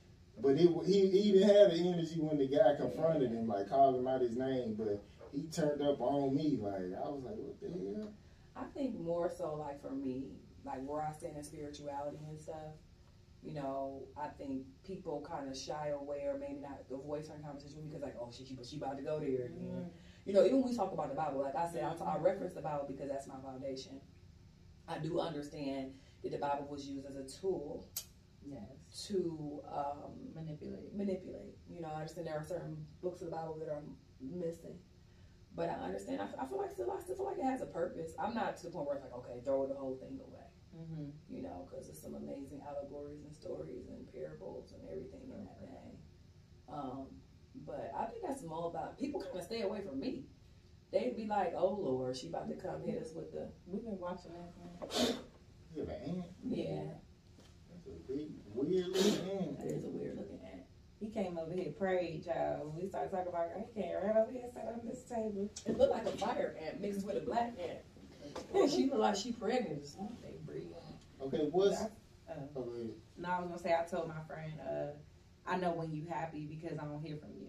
but it he he didn't have the energy when the guy confronted him, like called him out his name, but he turned up on me, like I was like, what the hell? I think more so like for me, like where I stand in spirituality and stuff. You know, I think people kind of shy away or maybe not avoid certain conversations because like, oh, she she, she about to go there. again. You know, even when we talk about the Bible, like I said, I, I reference the Bible because that's my foundation. I do understand that the Bible was used as a tool Yes. to um, Manipulate. manipulate. You know, I understand there are certain books of the Bible that are missing. But I understand. I, I feel like still, I still feel like it has a purpose. I'm not to the point where it's like, okay, throw the whole thing away. Mm-hmm. You know, because there's some amazing allegories and stories and parables and everything in that thing. Um, but I think that's more about people kind of stay away from me. They'd be like, "Oh Lord, she about to come hit us with the We've been watching that. Man. Is it an ant? yeah." That's a big weird little ant. That is a weird looking ant. He came over here, prayed, y'all. We started talking about. He came right over here, sat on this table. It looked like a fire ant mixed with a black ant. And she looked like she pregnant. or something. They breathe. Okay, what's Uh, oh, no, I was gonna say I told my friend, uh, I know when you happy because I don't hear from you.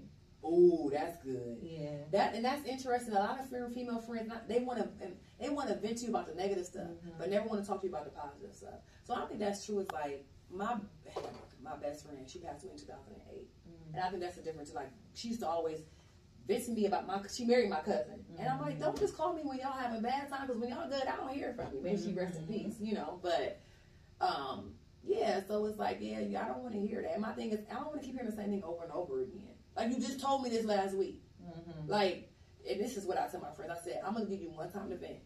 Oh, that's good. Yeah. That and that's interesting. A lot of female friends, not, they want to they want to vent to you about the negative stuff, Mhm. but never want to talk to you about the positive stuff. So I think that's true. It's like my my best friend, she passed away in 2008, Mhm. and I think that's the difference. Like she used to always vent to me about my. She married my cousin, and I'm like, don't just call me when y'all having bad time because when y'all good, I don't hear from you. Maybe she rest in Mhm. peace, you know. But um, yeah, so it's like, yeah, yeah I don't want to hear that. And my thing is, I don't want to keep hearing the same thing over and over again. Like you just told me this last week. Mhm. Like, and this is what I tell my friends. I said, I'm gonna give you one time to vent.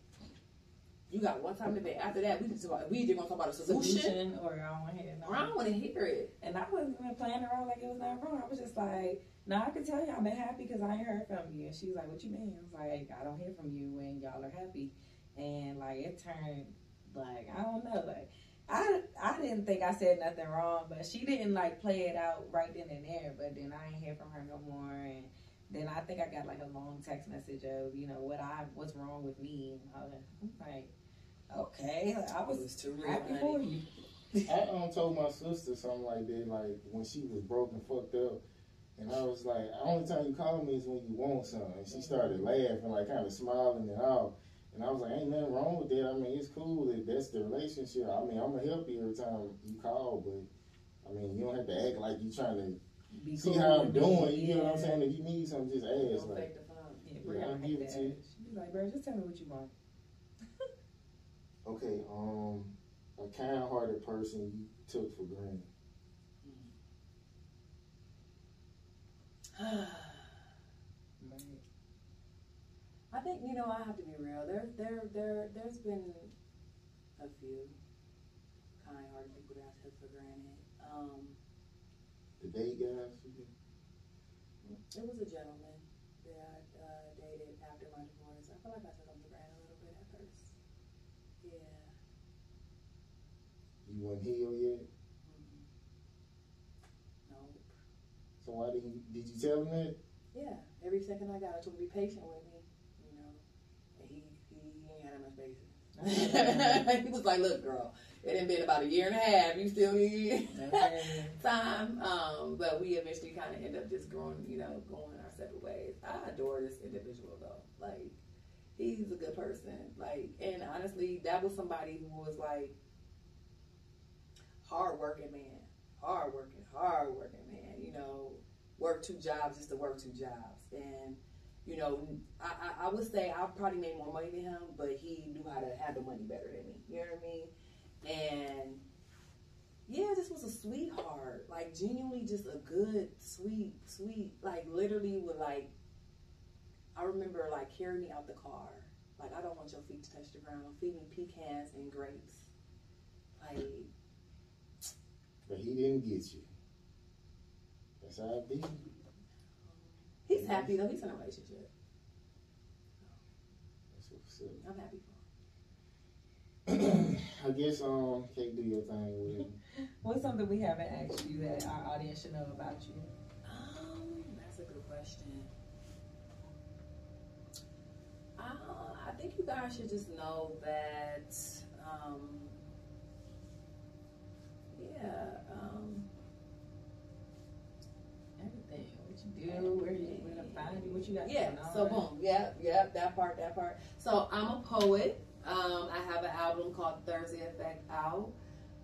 You got one time to vent. After that, we just talk about, we either gonna talk about a solution, Solution or I don't want to hear or I don't want to hear it. And I wasn't even playing around like it was not wrong. I was just like, no, I can tell you I've been happy because I ain't heard from you. And she's like, what you mean? I was like, I don't hear from you when y'all are happy. And like it turned like I don't know, like I I didn't think I said nothing wrong, but she didn't like play it out right then and there. But then I ain't hear from her no more, and then I think I got like a long text message of you know what I what's wrong with me. And. I'm like, okay, I was was too real, happy for you. I um, told my sister something like that, like when she was broke and fucked up. And I was like, the only time you call me is when you want something. And she started laughing, like kind of smiling and all. And I was like, ain't nothing wrong with that. I mean, it's cool that that's the relationship. I mean, I'm to help you every time you call, but I mean, you don't have to act like you're trying to Be see cool how I'm doing. You know what I'm saying? If you need something, just ask. Don't Like, fake the fun. Yeah, Yeah, I'll give it to you. Was like, bro, just tell me what you want. okay, um, a kind-hearted person you took for granted. I think you know I have to be real. There, there, there, there's been a few kind-hearted people that I took for granted. Um, The date guys. it was a gentleman that I uh, dated after my divorce. I feel like I took him for granted a little bit at first. Yeah. You weren't healed yet. Mm-hmm. Nope. So why did you did you tell him that? Yeah. Every second I got, I told him to be patient with me. You know, and he he, he ain't had that much patience. he was like, "Look, girl, it had been about a year and a half. You still need time." Um, but we eventually kind of end up just growing, you know, going our separate ways. I adore this individual though. Like, he's a good person. Like, and honestly, that was somebody who was like hardworking man, hardworking, hardworking man. You know, work two jobs just to work two jobs, and you know, I, I, I would say I probably made more money than him, but he knew how to handle money better than me. You know what I mean? And yeah, this was a sweetheart. Like genuinely just a good, sweet, sweet, like literally would like I remember like carrying me out the car. Like I don't want your feet to touch the ground. Feed me pecans and grapes. Like But he didn't get you. That's how it be. He's happy though, he's in a relationship. That's what's up. I'm happy for him. I guess um can't do your thing with him. What's something we haven't asked you that our audience should know about you? Um, that's a good question. Uh, I think you guys should just know that, um, yeah, um, Everything. What you do, where you where to find you, what you got yeah. So boom, Yep. Yep. that part, that part. So I'm a poet. Um, I have an album called Thursday Effect out.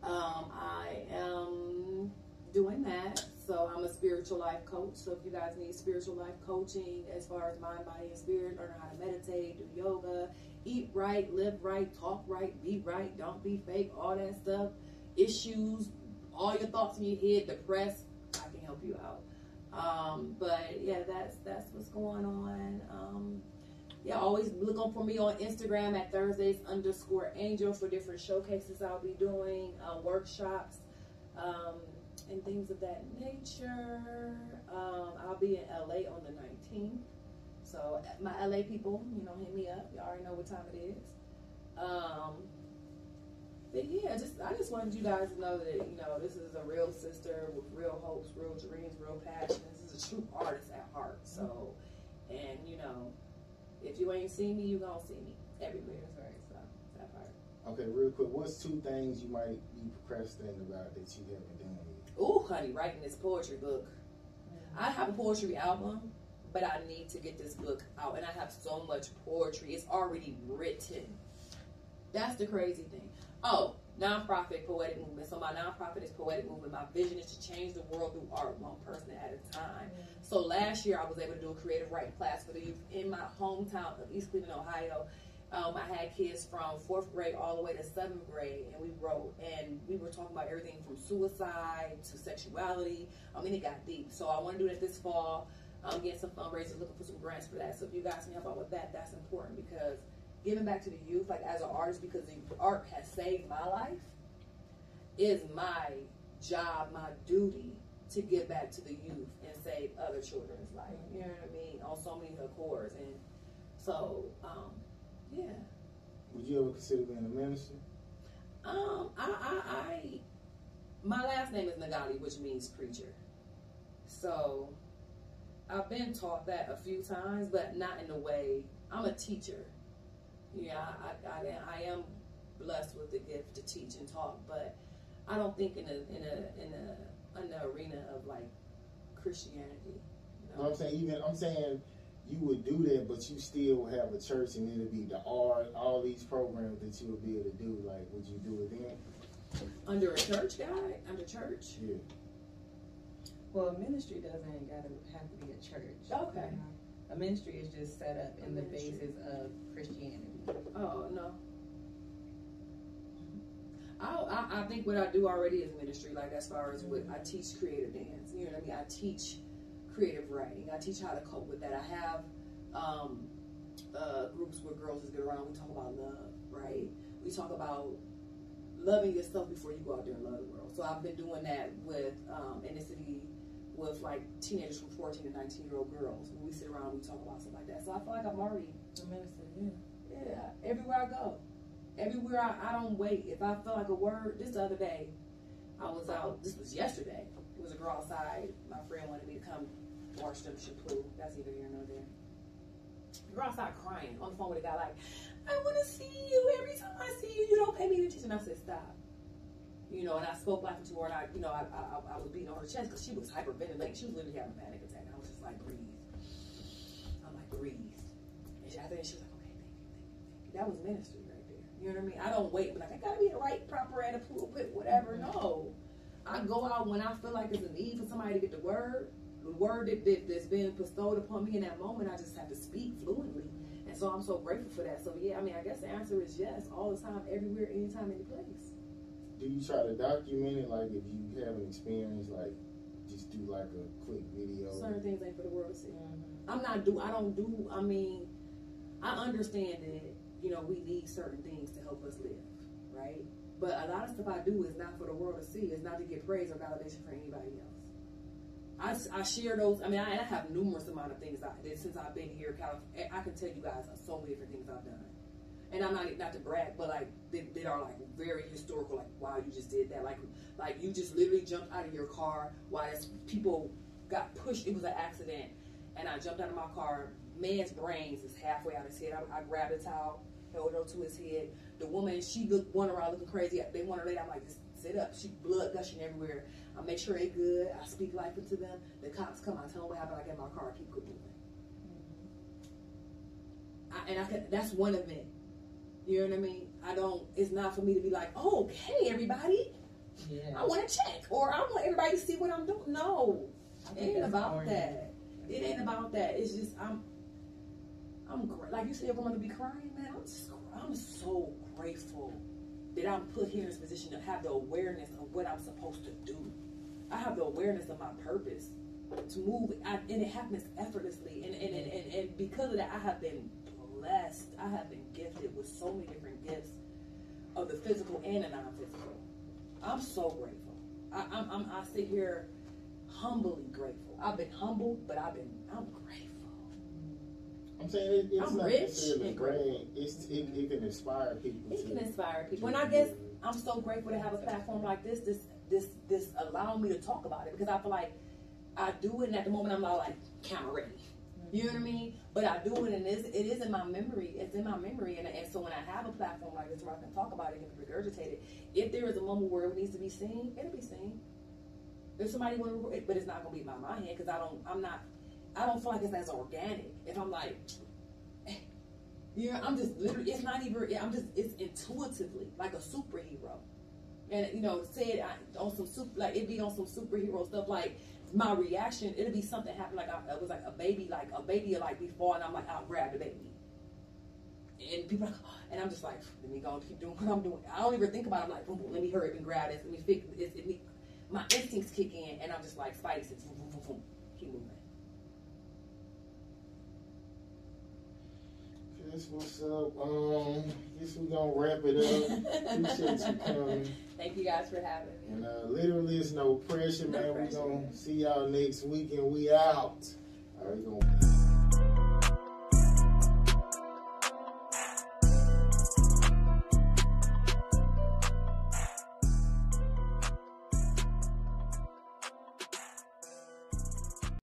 Um, I am doing that. So I'm a spiritual life coach. So if you guys need spiritual life coaching as far as mind, body, and spirit, learn how to meditate, do yoga, eat right, live right, talk right, be right, don't be fake, all that stuff, issues, all your thoughts in your head, depressed, I can help you out. Um, but yeah, that's that's what's going on. Um, yeah, always look on for me on Instagram at Thursdays underscore Angel for different showcases I'll be doing, uh, workshops, um, and things of that nature. Um, I'll be in LA on the 19th. So my LA people, you know, hit me up. You already know what time it is. Yeah, just I just wanted you guys to know that you know this is a real sister with real hopes, real dreams, real passion. This is a true artist at heart. So, and you know, if you ain't seen me, you gonna see me everywhere. That's right. So that part. Okay, real quick, what's two things you might be procrastinating about that you haven't done yet? Ooh, honey, writing this poetry book. Mm-hmm. I have a poetry album, but I need to get this book out, and I have so much poetry. It's already written. That's the crazy thing. Oh, nonprofit poetic movement. So my nonprofit is poetic movement. My vision is to change the world through art, one person at a time. Mm. So last year I was able to do a creative writing class for the youth in my hometown of East Cleveland, Ohio. Um, I had kids from fourth grade all the way to seventh grade, and we wrote, and we were talking about everything from suicide to sexuality. Um, I mean, it got deep. So I want to do that this fall. Um, I'm getting some fundraisers, looking for some grants for that. So if you guys can help out with that, that's important because giving back to the youth, like as an artist, because the art has saved my life, is my job, my duty to give back to the youth and save other children's life. You know what I mean? On so many accords, and so um, yeah. Would you ever consider being a minister? Um, I, I, I, my last name is Nagali, which means preacher. So, I've been taught that a few times, but not in the way. I'm a teacher. Yeah, I, I, I, I am blessed with the gift to teach and talk, but I don't think in a in a in a in the arena of like Christianity. You No. I'm saying even I'm saying you would do that, but you still have a church, and it'd be the art, all these programs that you would be able to do. Like, would you do it then? Under a church guy, under church. Yeah. Well, ministry doesn't gotta have to be a church. Okay. You know? A ministry is just set up in the basis of Christianity. Oh no. I, I, I think what I do already is ministry. Like as far as what I teach creative dance. You know what I mean? I teach creative writing. I teach how to cope with that. I have um, uh, groups where girls just get around. We talk about love, right? We talk about loving yourself before you go out there and love the world. So I've been doing that with um, in the city with like teenagers from 14 to 19 year old girls. When we sit around, we talk about stuff like that. So I feel like I'm already A minister, yeah. yeah, everywhere I go. Everywhere I, I don't wait. If I feel like a word, just the other day, I was out, this was yesterday. It was a girl outside. My friend wanted me to come wash them shampoo. That's either here nor there. The girl outside crying on the phone with a guy like, I want to see you. Every time I see you, you don't pay me attention. I said, stop. You know, and I spoke life into her, and I, you know, I, I, I was beating on her chest because she was hyperventilating. She was literally having a panic attack. I was just like, breathe. I'm like, breathe. And she, after that, she was like, okay, thank you, thank you, thank you. That was ministry right there. You know what I mean? I don't wait, but like, I gotta be the right, proper at a pulpit, whatever. Mm-hmm. No. I go out when I feel like there's a need for somebody to get the word. The word that, that, that's been bestowed upon me in that moment, I just have to speak fluently. And so I'm so grateful for that. So, yeah, I mean, I guess the answer is yes, all the time, everywhere, anytime, any place. Do you try to document it? Like, if you have an experience, like, just do like a quick video. Certain things ain't for the world to see. Mm-hmm. I'm not do I don't do I mean I understand that you know we need certain things to help us live, right? But a lot of stuff I do is not for the world to see. It's not to get praise or validation for anybody else. I, I share those. I mean, I, I have numerous amount of things I, since I've been here, California. I can tell you guys so many different things I've done, and I'm not not to brag, but like that are like very historical. Like, wow, you just did that. Like, like you just literally jumped out of your car while people got pushed. It was an accident, and I jumped out of my car. Man's brains is halfway out of his head. I, I grabbed a towel, held it up to his head. The woman, she looked one around looking crazy. They want her later. I'm like, just sit up. She blood gushing everywhere. I make sure they good. I speak life into them. The cops come. I tell them what happened. I get in my car. I keep moving. Mm-hmm. I, and I can, that's one event. You know what I mean? I don't. It's not for me to be like, oh, hey, everybody. Yeah. I want to check, or I want everybody to see what I'm doing. No, it ain't about corny. that. It ain't about that. It's just I'm, I'm like you said, I'm gonna be crying, man. I'm just, I'm so grateful that I'm put here in this position to have the awareness of what I'm supposed to do. I have the awareness of my purpose to move, I, and it happens effortlessly. And and, and, and and because of that, I have been blessed. I have been gifted with so many different gifts of the physical and the non-physical. I'm so grateful. I, I'm, I'm I sit here humbly grateful. I've been humbled, but I've been I'm grateful. I'm saying it, it's I'm not rich necessarily and brand. It's it, it can inspire people It to. can inspire people. And I guess I'm so grateful to have a platform like this. This this this allow me to talk about it because I feel like I do it, and at the moment I'm not like camera ready. You know what I mean? But I do it, and it's, it is in my memory. It's in my memory, and, and so when I have a platform like this where I can talk about it and regurgitate it, if there is a moment where it needs to be seen, it'll be seen. If somebody want to, but it's not to be by my hand because I don't. I'm not. I don't feel like it's as organic. If I'm like, yeah, I'm just literally. It's not even. I'm just. It's intuitively like a superhero. And you know, say it on some super, like it'd be on some superhero stuff. Like my reaction, it'll be something happen. Like I, it was like a baby, like a baby, like before, and I'm like, I'll grab the baby. And people, are like, and I'm just like, let me go and keep doing what I'm doing. I don't even think about. it. I'm like, boom, boom, let me hurry up and grab this. Let me fix this. It, it, my instincts kick in, and I'm just like, Spidey says, boom, boom, boom, boom, keep moving. That's what's up. Um, guess we gonna wrap it up. Appreciate you coming. Thank you guys for having me. And uh, literally, it's no pressure, No man. pressure. We gonna see y'all next week, and we out. All right, we gonna.